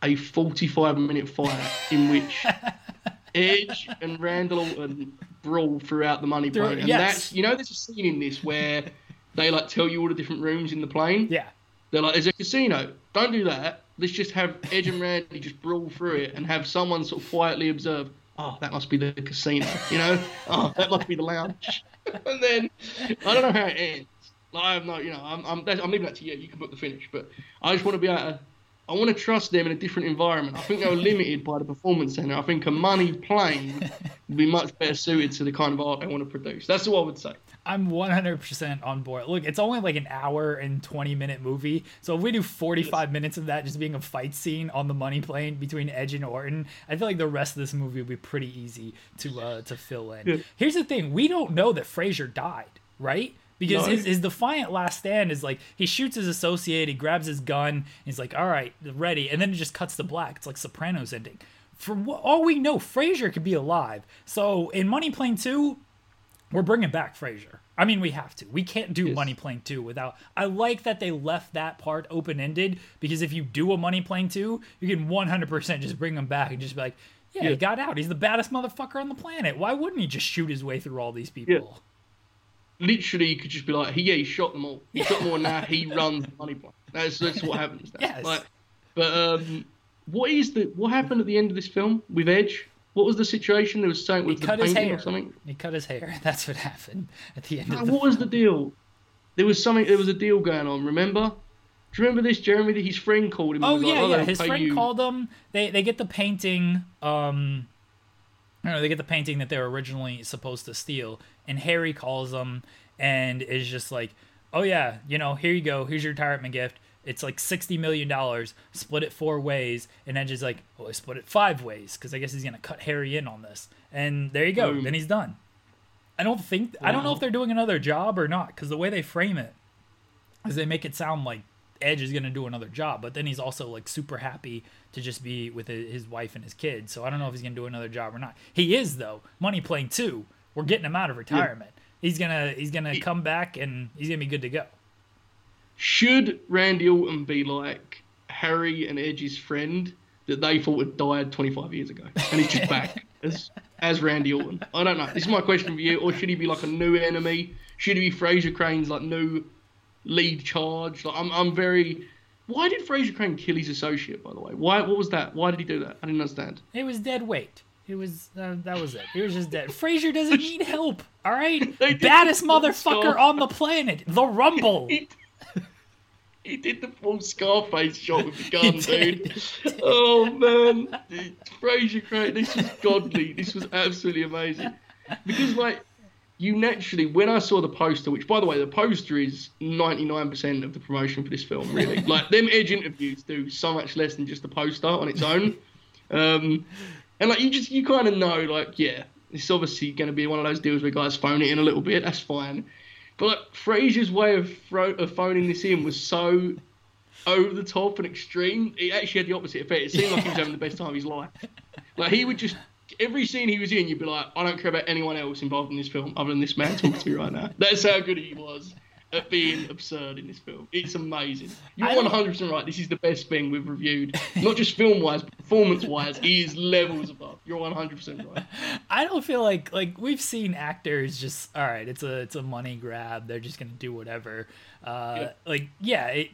a 45 minute fight in which Edge and Randall Orton brawl throughout the Money Plane. And yes. that's, you know, there's a scene in this where they like tell you all the different rooms in the plane. yeah They're like, there's a casino. Don't do that. Let's just have Edge and Randy just brawl through it and have someone sort of quietly observe. Oh, that must be the casino, you know. Oh, that must be the lounge. and then I don't know how it ends. Like, I have no, you know, I'm I'm, I'm leaving that to you. You can book the finish, but I just want to be able to. I want to trust them in a different environment. I think they were limited by the performance center. I think a money plane would be much better suited to the kind of art they want to produce. That's all I would say. I'm 100% on board. Look, it's only like an hour and 20 minute movie. So if we do 45 minutes of that just being a fight scene on the money plane between Edge and Orton, I feel like the rest of this movie will be pretty easy to uh, to fill in. Yeah. Here's the thing we don't know that Frasier died, right? Because No. his, his defiant last stand is like he shoots his associate, he grabs his gun, he's like, all right, ready. And then it just cuts to black. It's like Sopranos ending. For all we know, Frasier could be alive. So in Money Plane 2, we're bringing back Frasier. I mean, we have to. We can't do Yes. Money Plane 2 without. I like that they left that part open ended because if you do a Money Plane 2, you can 100% just bring him back and just be like, yeah, he got out. He's the baddest motherfucker on the planet. Why wouldn't he just shoot his way through all these people? literally you could just be like, he, yeah, he shot them all. He shot them all, and now he runs money plane. That's that's what happens. Now. Yes. Like, but um, what is the what happened at the end of this film with Edge? What was the situation? There was something He with the cut his painting hair. or something. He cut his hair. That's what happened at the end Uh, of the what was the deal? There was something. There was a deal going on. Remember? Do you remember this, Jeremy? That his friend called him. Oh like, yeah, "Oh, yeah. His friend you." called them. They they get the painting. Um, I don't know. They get the painting that they were originally supposed to steal, and Harry calls them and is just like, "Oh yeah, you know, here you go. Here's your retirement gift. It's like sixty million dollars. Split it four ways." And Edge is like, "Well, I split it five ways because I guess he's gonna cut Harry in on this." And there you go. Boom. Then he's done. I don't think I don't know if they're doing another job or not because the way they frame it is they make it sound like Edge is gonna do another job, but then he's also like super happy to just be with his wife and his kids. So I don't know if he's gonna do another job or not. He is though. Money playing two. We're getting him out of retirement. He's gonna he's gonna come back and he's gonna be good to go. Should Randy Orton be like Harry and Edge's friend that they thought had died 25 years ago, and he's just back as as Randy Orton? I don't know. This is my question for you. Or should he be like a new enemy? Should he be Frasier Crane's like new lead charge? Like I'm I'm very. Why did Frasier Crane kill his associate? By the way, why? What was that? Why did he do that? I didn't understand. It was dead weight. It was uh, that was it. He was just dead. Frasier doesn't need help. All right, baddest motherfucker on the planet. The Rumble. He, he did the full Scarface shot with the gun, dude. Oh man, Frasier Crane, this was godly. This was absolutely amazing. Because like, you naturally, when I saw the poster, which by the way, the poster is ninety nine percent of the promotion for this film. Really, like them Edge interviews do so much less than just the poster on its own. Um, and like you just you kind of know, like yeah, it's obviously going to be one of those deals where guys phone it in a little bit. That's fine. But like Frasier's way of, thro- of phoning this in was so over the top and extreme. It actually had the opposite effect. It seemed like he was having the best time of his life. Like he would just every scene he was in, you'd be like, I don't care about anyone else involved in this film other than this man talking to me right now. That's how good he was. At being absurd in this film. It's amazing. You're I 100 percent right. This is the best thing we've reviewed, not just film wise, performance wise. He is levels above. You're 100 percent right. I don't feel like like we've seen actors just all right. It's a it's a money grab. They're just gonna do whatever. Uh, Yeah. Like yeah, it,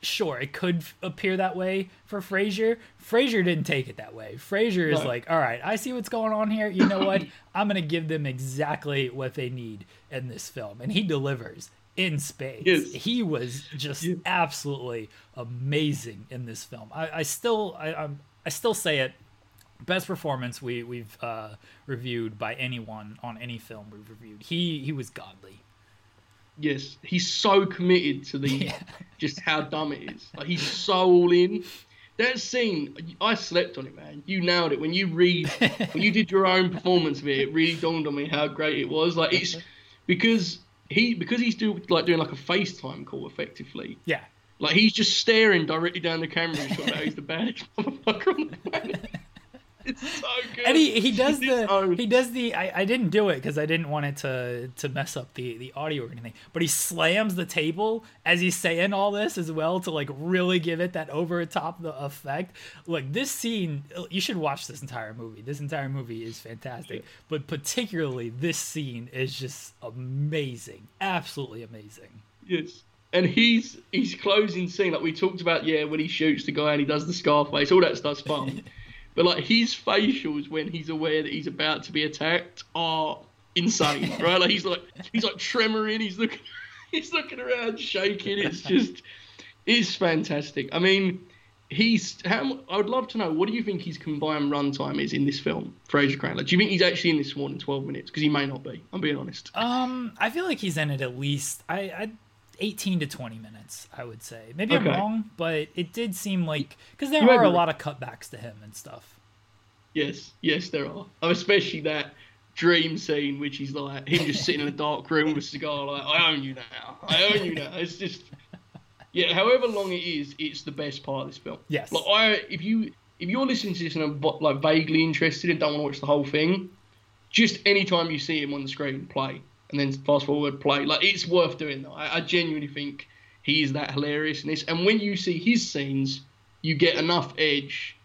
sure it could appear that way for Frasier. Frasier didn't take it that way. Frasier is No. like, all right, I see what's going on here. You know what? I'm gonna give them exactly what they need in this film, and he delivers in spades. Yes. He was just absolutely amazing in this film. I, I still I, I'm, I still say it best performance we we've uh, reviewed by anyone on any film we've reviewed. He he was godly. Yes, he's so committed to the just how dumb it is. Like he's so all in. That scene, I slept on it, man. You nailed it. When you read, when you did your own performance of it, it really dawned on me how great it was. Like it's because he because he's doing like doing like a FaceTime call effectively. Yeah. Like he's just staring directly down the camera and talking about he's the baddest motherfucker on the planet. It's so good. And he, he does It's the so- he does the I, I didn't do it because I didn't want it to to mess up the the audio or anything. But he slams the table as he's saying all this as well to like really give it that over top the effect. Look, this scene you should watch this entire movie. This entire movie is fantastic, but particularly this scene is just amazing, absolutely amazing. Yes. And he's he's closing scene like we talked about, yeah, when he shoots the guy and he does the Scarface, all that stuff's fun. but like his facials when he's aware that he's about to be attacked are insane, right? Like he's like he's like tremoring, he's looking he's looking around, shaking. It's just it's fantastic. I mean, he's how I would love to know what do you think his combined runtime is in this film, Frasier Crane? Do you think he's actually in this more than twelve minutes? Because he may not be. I'm being honest. Um, I feel like he's in it at least I, I 18 to 20 minutes, I would say. Maybe I'm wrong, but it did seem like because there You are a lot of cutbacks to him and stuff. Yes, yes, there are. Oh, especially that dream scene, which is like him just sitting in a dark room with a cigar, like, I own you now. I own you now. It's just, yeah, however long it is, it's the best part of this film. Yes. Like, I, if you, if you're listening to this and are vo- like vaguely interested and don't want to watch the whole thing, just anytime you see him on the screen, play. And then fast forward, play. Like, it's worth doing, though. I, I genuinely think he is that hilarious in this. And when you see his scenes, you get enough edge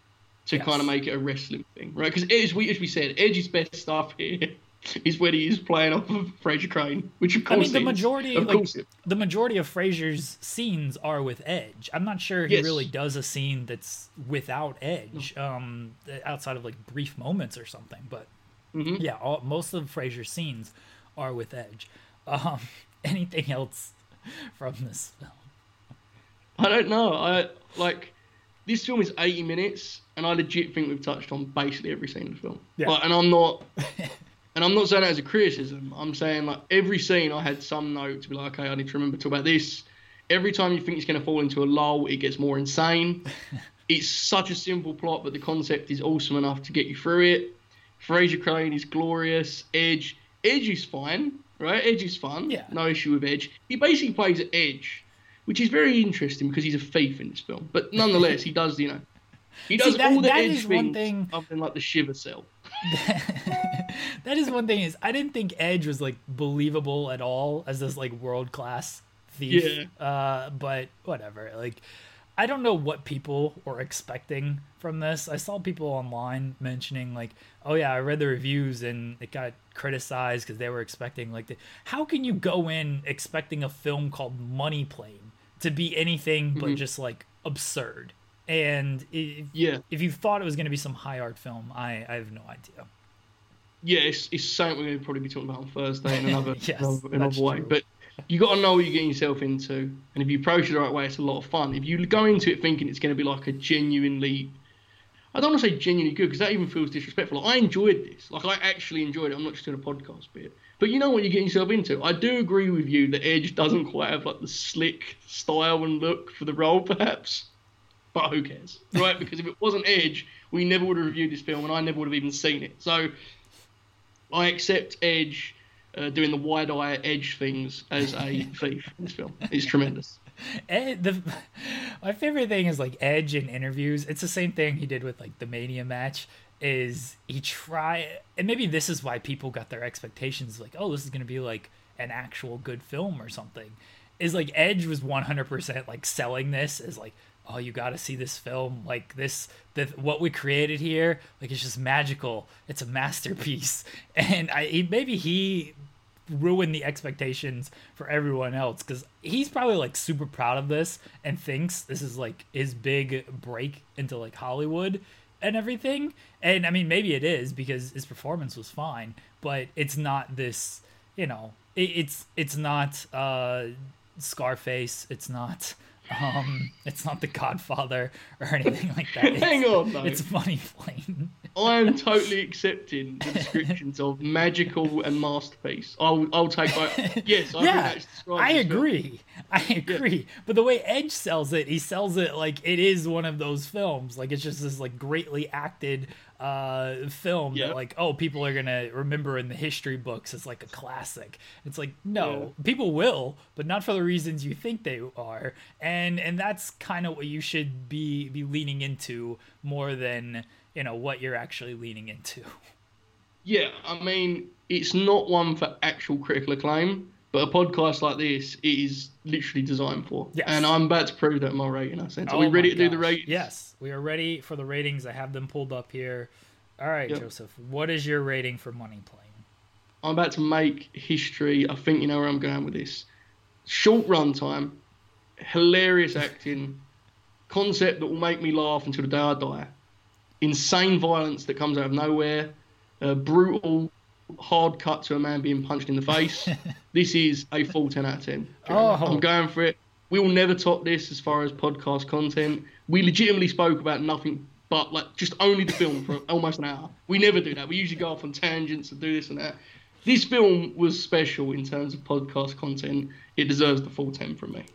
to Yes. kind of make it a wrestling thing, right? Because as we as we said, Edge's best stuff here is when he is playing off of Frasier Crane, which of I course mean, the is. majority, of like, the majority of Frasier's scenes are with Edge. I'm not sure he Yes. really does a scene that's without Edge, um, outside of like brief moments or something. But Mm-hmm. yeah, all, most of Frasier's scenes are with Edge. Um, anything else from this film? I don't know. I like this film is 80 minutes, and I legit think we've touched on basically every scene in the film. Yeah. Like, and I'm not, and I'm not saying that as a criticism. I'm saying like every scene I had some note to be like, okay, I need to remember to talk about this. Every time you think it's going to fall into a lull, it gets more insane. it's such a simple plot, but the concept is awesome enough to get you through it. Frasier Crane is glorious. Edge, Edge is fine, right? Edge is fun. Yeah. No issue with Edge. He basically plays Edge, which is very interesting because he's a thief in this film. But nonetheless, he does, you know, he does that- all the that Edge is one things thing- other than like the Shiver cell. That is one thing is I didn't think Edge was like believable at all as this like world class thief. Uh, but whatever. Like I don't know what people were expecting from this. I saw people online mentioning like, "Oh yeah, I read the reviews and it got criticized because they were expecting like the how can you go in expecting a film called Money Plane to be anything but mm-hmm. just like absurd?" And if, Yeah. if you thought it was going to be some high art film, I, I have no idea. Yeah, it's, it's something we're going to probably be talking about on Thursday in another, Yes, another, another way. true. But you got to know what you're getting yourself into, and if you approach it the right way, it's a lot of fun. If you go into it thinking it's going to be like a genuinely, I don't want to say genuinely good because that even feels disrespectful. I enjoyed this, like I actually enjoyed it. I'm not just doing a podcast bit, but you know what you're getting yourself into. I do agree with you that Edge doesn't quite have like the slick style and look for the role, perhaps. But who cares, right? because if it wasn't Edge, we never would have reviewed this film, and I never would have even seen it. So I accept Edge uh, doing the wide eye Edge things as a thief in this film. It's tremendous. Ed, eh, the my favorite thing is like Edge in interviews. It's the same thing he did with like the Mania match. Is he try and maybe this is why people got their expectations like, oh, this is gonna be like an actual good film or something. Is like Edge was 100% like selling this as like oh you got to see this film like this the what we created here like it's just magical it's a masterpiece and i maybe he ruined the expectations for everyone else because he's probably like super proud of this and thinks this is like his big break into like hollywood and everything and i mean maybe it is because his performance was fine but it's not this you know it, it's it's not uh scarface it's not um, it's not The Godfather or anything like that. It's, Hang on. It's Money Plane. I am totally accepting the descriptions of magical and masterpiece. I'll, I'll take both. Yes, I yeah, I agree. I agree. But the way Edge sells it, he sells it like it is one of those films. Like it's just this like greatly acted uh film Yeah. that like oh people are gonna remember in the history books as like a classic it's like no people will but not for the reasons you think they are and and that's kind of what you should be be leaning into more than you know what you're actually leaning into Yeah, I mean, it's not one for actual critical acclaim, but a podcast like this it is literally designed for. Yes. And I'm about to prove that in my rating. I. Are Oh we ready to do the gosh. ratings? Yes, we are ready for the ratings. I have them pulled up here. All right, Yep. Joseph, what is your rating for Money Plane? I'm about to make history. I think you know where I'm going with this. Short runtime, hilarious acting, concept that will make me laugh until the day I die, insane violence that comes out of nowhere, a brutal hard cut to a man being punched in the face. this is a full 10 out of 10. Oh. I'm going for it. We will never top this as far as podcast content. We legitimately spoke about nothing but like just only the film for almost an hour. We never do that. We usually go off on tangents and do this and that. This film was special in terms of podcast content. It deserves the full 10 from me.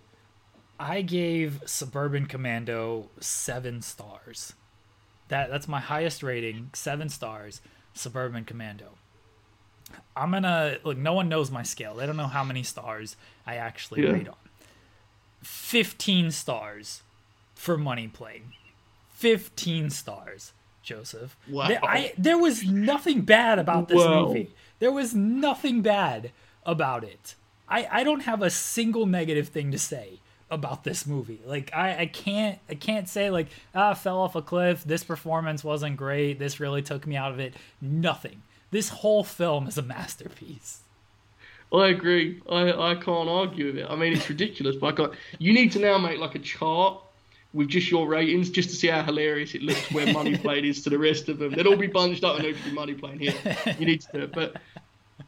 I gave Suburban Commando seven stars. That that's my highest rating, seven stars. Suburban Commando. I'm gonna look. No one knows my scale. They don't know how many stars I actually Yeah. rate on. Fifteen stars for Money Plane. Fifteen stars, Joseph. Wow. There, I, there was nothing bad about this Wow. movie. There was nothing bad about it. I, I don't have a single negative thing to say about this movie. Like I, I can't I can't say like ah fell off a cliff. This performance wasn't great. This really took me out of it. Nothing. This whole film is a masterpiece. I agree. I, I can't argue with it. I mean, it's ridiculous, but I can't. You need to now make like a chart with just your ratings, just to see how hilarious it looks where Money Plane is to the rest of them. They'd all be bunched up and there'll be Money Plane here. You need to do it, but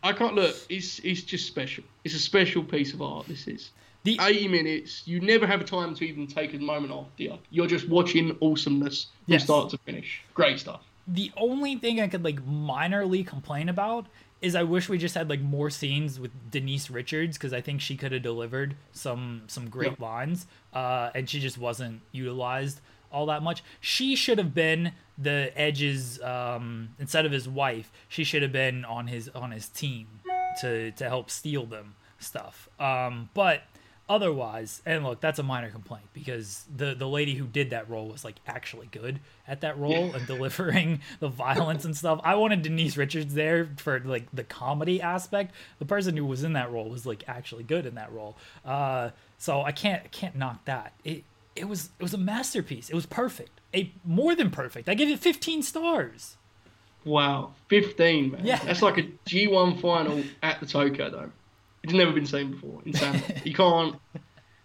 I can't look. It's it's just special. It's a special piece of art. This is. The 80 minutes, you never have a time to even take a moment off, you? You're just watching awesomeness from Yes. start to finish. Great stuff. the only thing I could like minorly complain about is I wish we just had like more scenes with Denise Richards because I think she could have delivered some some great Yeah. lines, uh, and she just wasn't utilized all that much. She should have been the Edge's um, instead of his wife. She should have been on his on his team to to help steal them stuff. Um, but otherwise and look that's a minor complaint because the the lady who did that role was like actually good at that role and delivering the violence and stuff. I wanted denise richards there for like the comedy aspect. The person who was in that role was like actually good in that role. Uh so i can't I can't knock that. It it was it was a masterpiece. It was perfect. A more than perfect. I give it 15 stars. Wow, 15, man. Yeah. That's like a G1 final at the Tokyo Dome. It's never been seen before. Insanity. you can't.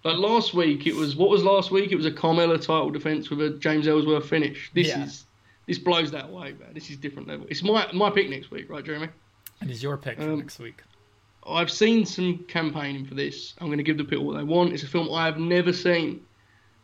Like last week, it was what was last week? It was a Carmella title defense with a James Ellsworth finish. This Yeah. is this blows that way, man. This is different level. It's my my pick next week, right, Jeremy? it is your pick for Um, next week I've seen some campaigning for this. I'm going to give the people what they want. It's a film I have never seen.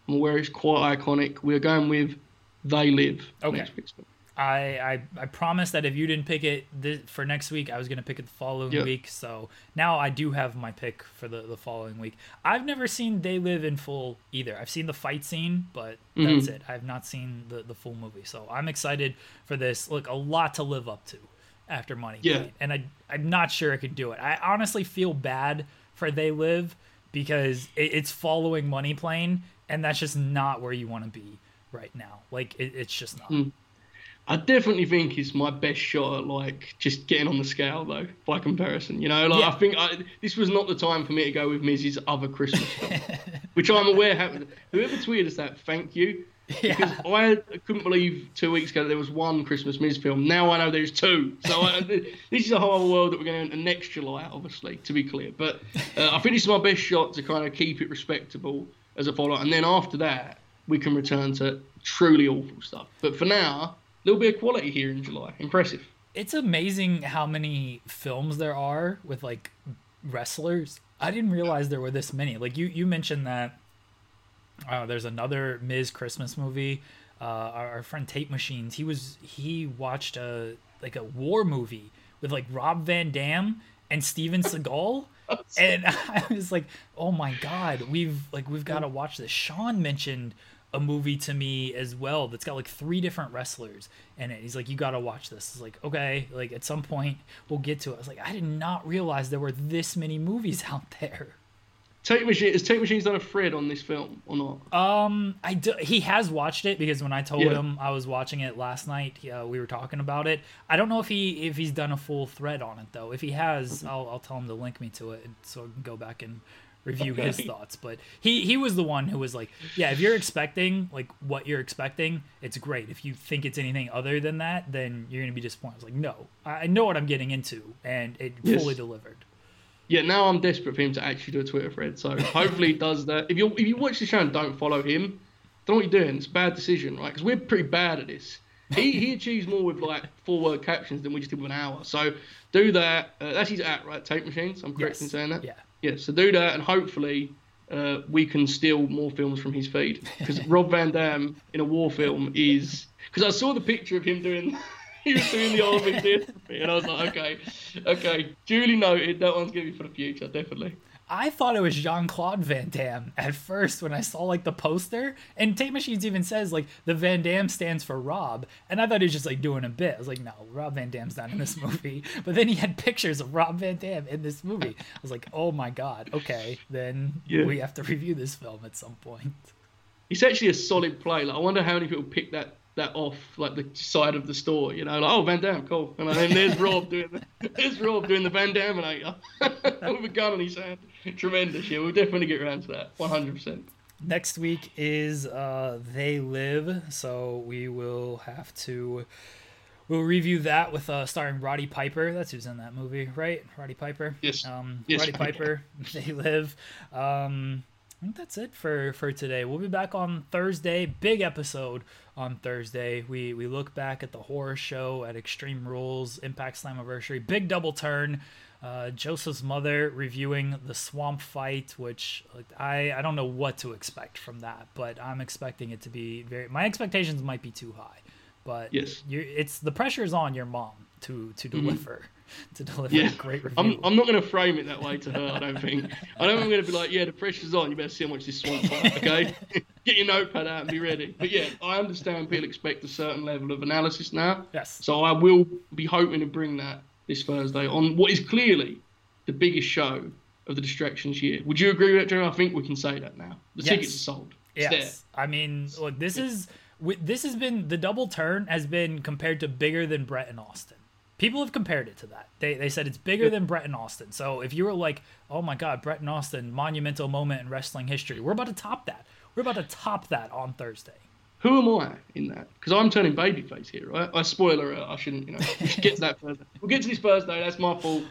I'm aware it's quite iconic. We're going with They Live. Okay. Next week's film. I, I I promised that if you didn't pick it this, for next week, I was gonna pick it the following Yep. week. So now I do have my pick for the, the following week. I've never seen They Live in full either. I've seen the fight scene, but that's Mm-hmm. it. I've not seen the, the full movie. So I'm excited for this. Look, a lot to live up to after Money Yeah. And I I'm not sure I could do it. I honestly feel bad for They Live because it, it's following Money Plane, and that's just not where you want to be right now. Like it, it's just not. I definitely think it's my best shot at like just getting on the scale though, by comparison. You know, like Yeah. I think I, this was not the time for me to go with Miz's other Christmas film, which I'm aware happened. Whoever tweeted us that, thank you. Because I couldn't believe two weeks ago that there was one Christmas Miz film. Now I know there's two. So I, this is a whole other world that we're going to enter next July, obviously, to be clear. But uh, I think this is my best shot to kind of keep it respectable as a follow. Up. And then after that, we can return to truly awful stuff. But for now, little bit of quality here in July. Impressive. It's amazing how many films there are with like wrestlers. I didn't realize there were this many. Like you, you mentioned that uh, there's another Miz Christmas movie. Uh, our, our friend Tape Machines, he was he watched a like a war movie with like Rob Van Dam and Steven Seagal. and I was like, "Oh my god, we've like we've got to watch this." Sean mentioned a movie to me as well that's got like three different wrestlers in it. He's like, "You got to watch this." It's like, "Okay, like at some point we'll get to it." I was like, "I did not realize there were this many movies out there." Tape Machine, has Tape Machine's done a thread on this film or not? Um, I do, he has watched it because when I told Yeah. him I was watching it last night, uh, we were talking about it. I don't know if he if he's done a full thread on it though. If he has, I'll I'll tell him to link me to it so I can go back and review his thoughts. But he he was the one who was like, yeah, if you're expecting like what you're expecting, it's great. If you think it's anything other than that, then you're gonna be disappointed. I was like, no, I know what I'm getting into, and it Yes. fully delivered. Yeah, now I'm desperate for him to actually do a Twitter thread. So hopefully he does that. If you if you watch the show and don't follow him, don't what you're doing. It's a bad decision, right? Because we're pretty bad at this. He he achieves more with like four word captions than we just did with an hour. So do that. Uh, that's his at right. Tape machines. I'm correct Yes. in saying that. Yeah. Yeah. So do that, and hopefully. Uh, we can steal more films from his feed because Rob Van Dam in a war film is because I saw the picture of him doing he was doing the army theatre and I was like okay okay duly noted that one's gonna be for the future definitely I thought it was Jean Claude Van Damme at first when I saw like the poster. And Tape Machines even says like the Van Damme stands for Rob. And I thought he was just like doing a bit. I was like, no, Rob Van Dam's not in this movie. But then he had pictures of Rob Van Dam in this movie. I was like, oh my God. Okay, then Yeah. we have to review this film at some point. it's actually a solid play. Like I wonder how many people pick that that off like the side of the store. You know, like oh Van Damme, cool. And then there's Rob doing the, there's Rob doing the Van Daminator with a gun in his hand. Tremendous. Yeah, we'll definitely get around to that. One hundred percent. Next week is uh, They Live. So we will have to. We'll review that with uh, starring Roddy Piper. That's who's in that movie, right? Roddy Piper. Yes. Um, Yes. Roddy Piper. they live. Um, I think that's it for for today. We'll be back on Thursday. Big episode on Thursday. We we look back at the horror show at Extreme Rules Impact Slammiversary. Big double turn. Uh, Joseph's mother reviewing the swamp fight, which like, I I don't know what to expect from that, but I'm expecting it to be very. My expectations might be too high, but Yes. you it's the pressure is on your mom to to deliver to deliver Yeah. a great review. I'm, I'm not going to frame it that way to her. I don't think. I don't think I'm going to be like, yeah, the pressure's on. You better see how much this swamp okay? Get your notepad out and be ready. But yeah, I understand people expect a certain level of analysis now. Yes. So I will be hoping to bring that this Thursday on what is clearly the biggest show of the Distractions year. Would you agree with that, Jeremy? I think we can say that now. The Yes. tickets are sold. It's Yes, I mean, look, this is this has been the double turn has been compared to bigger than Bret and Austin. People have compared it to that. They they said it's bigger than Bret and Austin. So if you were like, oh my God, Bret and Austin, monumental moment in wrestling history, we're about to top that. We're about to top that on Thursday. Who am I in that? Because I'm turning babyface here, right? I spoiler alert. I shouldn't, you know. Get to that Thursday. We'll get to this Thursday. That's my fault.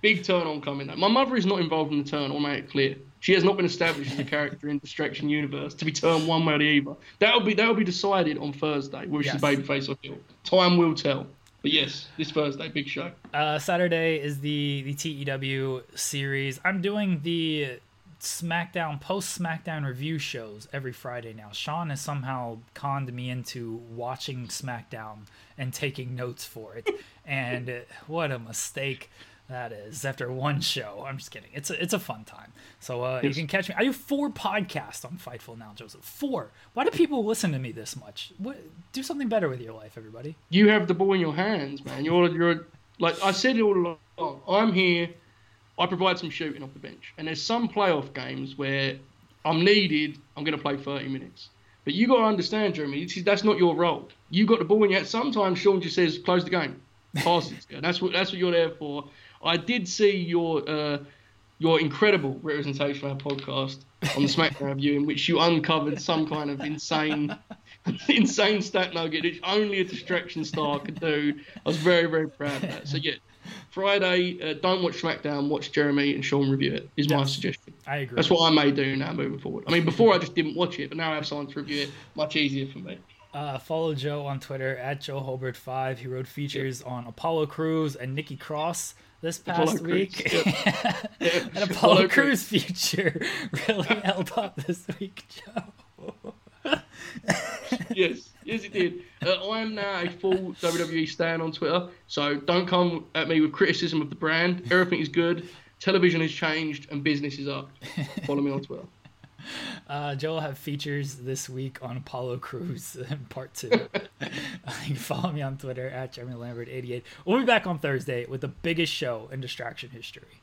Big turn on coming. Though. My mother is not involved in the turn. I'll make it clear. She has not been established as a character in Distraction Universe to be turned one way or the other. That'll be that'll be decided on Thursday, whether Yes. she's babyface or heel. Time will tell. But yes, this Thursday, big show. Uh, Saturday is the the TEW series. I'm doing the SmackDown post SmackDown review shows every Friday now. Sean has somehow conned me into watching SmackDown and taking notes for it, and uh, what a mistake that is after one show. I'm just kidding. It's a, it's a fun time. So uh, you can catch me. I do four podcasts on Fightful now, Joseph. Four. Why do people listen to me this much? What, do something better with your life, everybody. You have the ball in your hands, man. You're you're like I said it all along. I'm here. I provide some shooting off the bench, and there's some playoff games where I'm needed. I'm going to play 30 minutes. But you got to understand, Jeremy, that's not your role. You got the ball in your hand. Sometimes Sean just says, "Close the game, pass it." That's what that's what you're there for. I did see your uh, your incredible representation of our podcast on the SmackDown review, in which you uncovered some kind of insane, insane stat nugget which only a distraction star could do. I was very, very proud of that. So yeah, Friday, uh, don't watch SmackDown. Watch Jeremy and Sean review it. Is yes, my suggestion. I agree. That's what I may do now moving forward. I mean, before I just didn't watch it, but now I have someone to review it. Much easier for me. Uh, follow Joe on Twitter at Joe Hobart Five. He wrote features on Apollo Crews and Nikki Cross this past Apollo week. Yep. An Apollo, Apollo Crews feature really held up this week, Joe. yes, yes, it did. Uh, I am now a full WWE stan on Twitter, so don't come at me with criticism of the brand. Everything is good. Television has changed and business is up. Follow me on Twitter. Uh, Joe will have features this week on Apollo Crews part two. you can follow me on Twitter at Jeremy Lambert88. We'll be back on Thursday with the biggest show in distraction history.